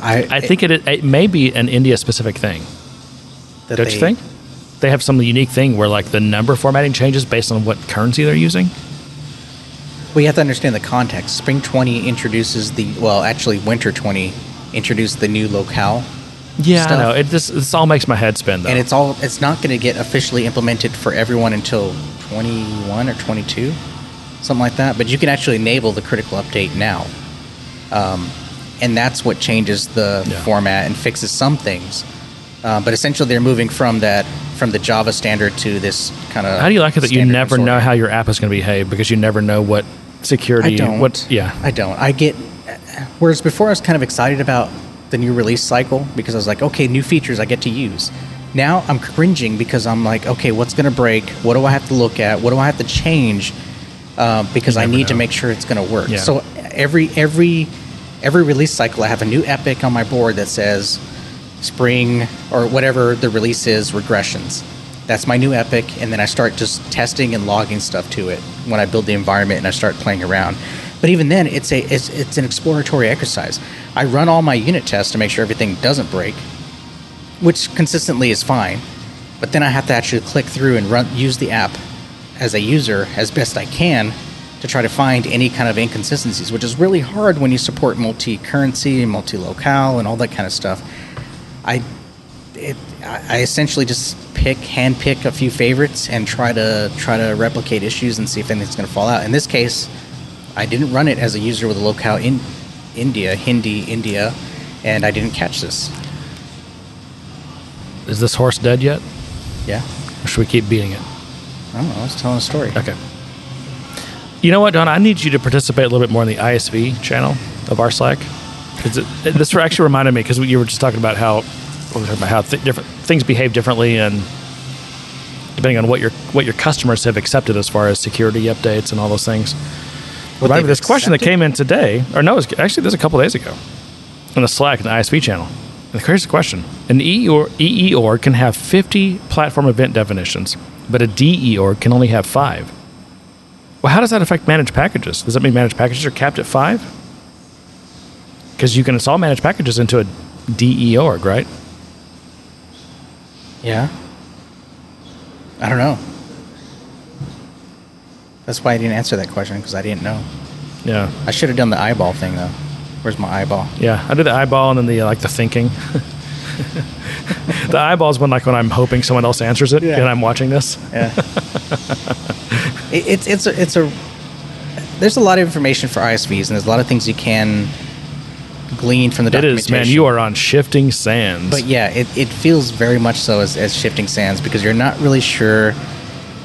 I. I think it, it may be an India specific thing. Don't they- you think? They have some unique thing where like the number formatting changes based on what currency they're using. Well, you have to understand the context. Spring 20 introduces the well, actually, Winter 20 introduced the new locale, Yeah, Stuff. I know. It just this all makes my head spin though. and it's all it's not going to get officially implemented for everyone until 21 or 22, something like that. But you can actually enable the critical update now, um, and that's what changes the Yeah. format and fixes some things. Uh, but essentially, they're moving from that from the Java standard to this kind of. how do you like it that you never know how your app is going to behave because you never know what security? I don't. What? Yeah. I don't. I get. Whereas before, I was kind of excited about the new release cycle because I was like, okay, new features I get to use. Now I'm cringing because I'm like, okay, what's going to break? What do I have to look at? What do I have to change? Uh, because I need to make sure it's going to work. Yeah. So every every every release cycle, I have a new epic on my board that says spring or whatever the release is regressions. That's my new epic, and then I start just testing and logging stuff to it when I build the environment and I start playing around. But even then, it's a it's, it's an exploratory exercise. I run all my unit tests to make sure everything doesn't break, which consistently is fine. But then I have to actually click through and run use the app as a user as best I can to try to find any kind of inconsistencies, which is really hard when you support multi-currency, multi-locale, and all that kind of stuff. I it, I essentially just pick, hand pick a few favorites and try to try to replicate issues and see if anything's going to fall out. In this case, I didn't run it as a user with a locale in India, Hindi, India, and I didn't catch this. Is this horse dead yet? Yeah, Or should we keep beating it? I don't know. I was telling a story. Okay. You know what, Don? I need you to participate a little bit more in the ISV channel of our Slack. 'Cause it, it- this actually reminded me because you were just talking about how what were talking about how th- different things behave differently and depending on what your what your customers have accepted as far as security updates and all those things. What Reminded me they've this question that came in today, or no, it was, actually, this was a couple days ago on the Slack and the ISV channel. And here's the question: An EE or UE org can have 50 platform event definitions, but a DE org can only have five. Well, how does that affect managed packages? Does that mean managed packages are capped at five? Because you can install managed packages into a DE org, right? Yeah. I don't know. That's why I didn't answer that question because I didn't know. Yeah, I should have done the eyeball thing though. Where's my eyeball? yeah. I did the eyeball and then the uh, like the thinking. the eyeball is when like when I'm hoping someone else answers it Yeah. and I'm watching this. Yeah. it, it's it's a, it's a there's a lot of information for ISVs and there's a lot of things you can glean from the It is, man. You are on shifting sands. But yeah, it, it feels very much so as, as shifting sands because you're not really sure.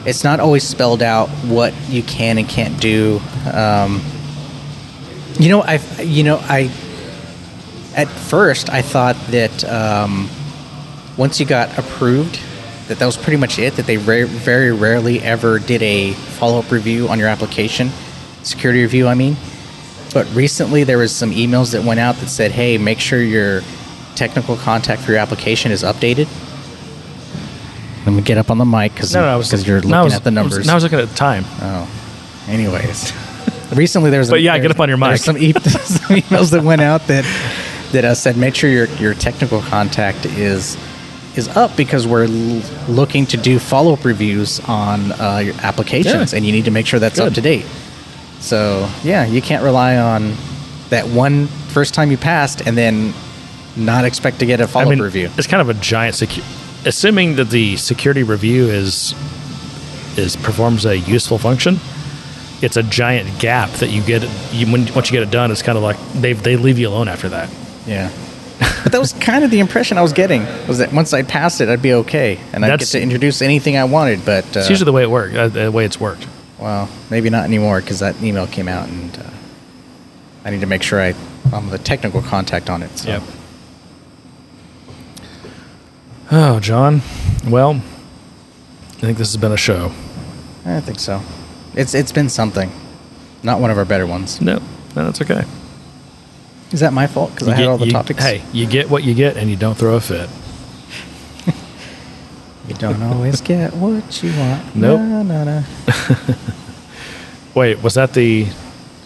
It's not always spelled out what you can and can't do. Um, you know, I you know I at first I thought that um, once you got approved, that that was pretty much it. That they ra- very rarely ever did a follow up review on your application, security review. I mean. But recently, there was some emails that went out that said, "Hey, make sure your technical contact for your application is updated." Let me get up on the mic because no, no, I was you're looking no, was- at the I was- numbers. No, I was looking at the time. oh, anyways, recently there's But yeah, get up on your mic. Some, e- some emails that went out that that uh, said, "Make sure your your technical contact is." Is up because we're l- looking to do follow up reviews on uh, your applications, Yeah. and you need to make sure that's up to date. So yeah, you can't rely on that one first time you passed and then not expect to get a follow I up mean, review. it's kind of a giant secu- Assuming that the security review is is performs a useful function, it's a giant gap that you get. You, when once you get it done, it's kind of like they they leave you alone after that. Yeah. but that was kind of the impression I was getting was that once I passed it, I'd be okay and I'd That's- get to introduce anything I wanted. But uh, It's usually the way it worked. Uh, the way it's worked. Well, maybe not anymore because that email came out and uh, I need to make sure I I'm the technical contact on it. So. Oh, John. Well, I think this has been a show. I think so. It's it's been something. Not one of our better ones. No, no, that's okay. Is that my fault? Because I had get- all the you- topics. Hey, you get what you get, and you don't throw a fit. You don't always get what you want. Nope. No, no, no. Wait, was that the?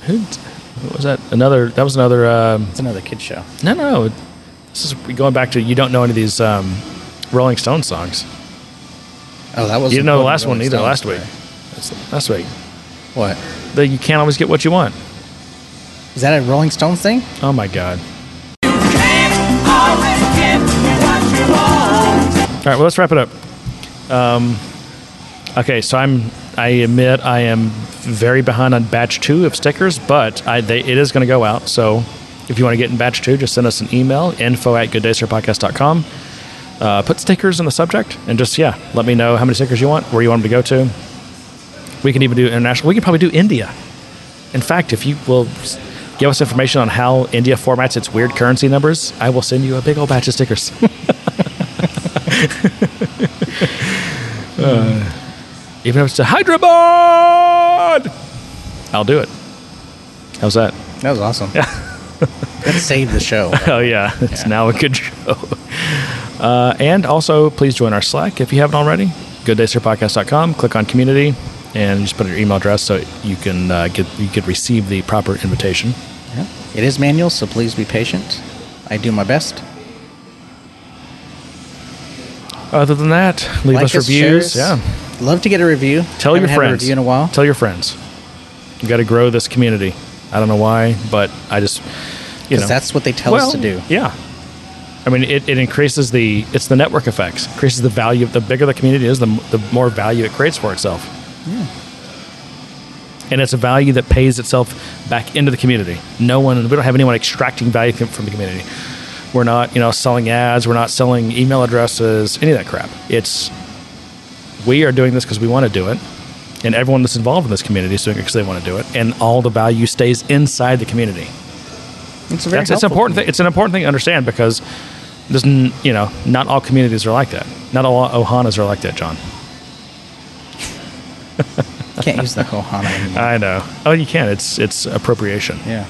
Who? What was that? Another? That was another. Um, It's another kid show. no, no, no. This is going back to you. Don't know any of these um, Rolling Stone songs. Oh, that was. You didn't know the last one either. Last week. That's last week. What? The you can't always get what you want. Is that a Rolling Stones thing? Oh my god. All right, well, let's wrap it up. Um, okay, so I'm. I admit I am very behind on batch two of stickers, but I, they, it is going to go out. So if you want to get in batch two, just send us an email info at gooddaysirpodcast.com. Uh, put stickers in the subject and just, yeah, let me know how many stickers you want, where you want them to go to. We can even do international. We can probably do India. In fact, if you will give us information on how India formats its weird currency numbers, I will send you a big old batch of stickers. Uh, even if it's to Hyderabad, I'll do it. How's that? That was awesome. Yeah. that saved the show. Oh yeah, it's Yeah. now a good show. Uh, and also, please join our Slack if you haven't already. GoodDaySirPodcast.com. Click on Community and just put in your email address so you can uh, get you can receive the proper invitation. Yeah. It is manual, so please be patient. I do my best. Other than that, leave Like us reviews. shares. Yeah, Love to get a review. tell your Haven't had a friends. review in a while. Tell your friends. You got to grow this community. I don't know why, but I just you know that's what they tell us to do. Yeah. I mean, it, it increases the it's the network effects. Increases the value. The bigger the community is, the, the more value it creates for itself. Yeah And it's a value that pays itself back into the community. No one, we don't have anyone extracting value from the community. We're not, you know, selling ads. We're not selling email addresses. Any of that crap. It's we are doing this because we want to do it, and everyone that's involved in this community is doing it because they want to do it, and all the value stays inside the community. It's a very That's it's helpful important. Thing, it's an important thing to understand because there's n- you know not all communities are like that. Not all Ohanas are like that, John. Can't use the Ohana anymore. I know. Oh, you can. It's it's appropriation. yeah.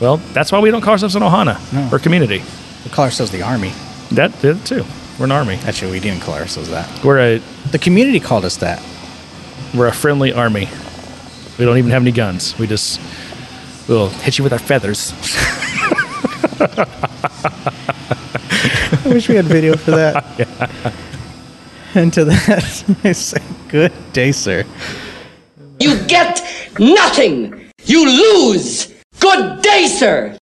Well, that's why we don't call ourselves an Ohana No. or community. We call ourselves the Army. That did it too. We're an army. Actually, we didn't call ourselves that. We're a The community called us that. we're a friendly army. We don't even have any guns. We just we'll hit you with our feathers. I wish we had video for that. And to that, I say, good day, sir. You get nothing. You lose. Good day, sir.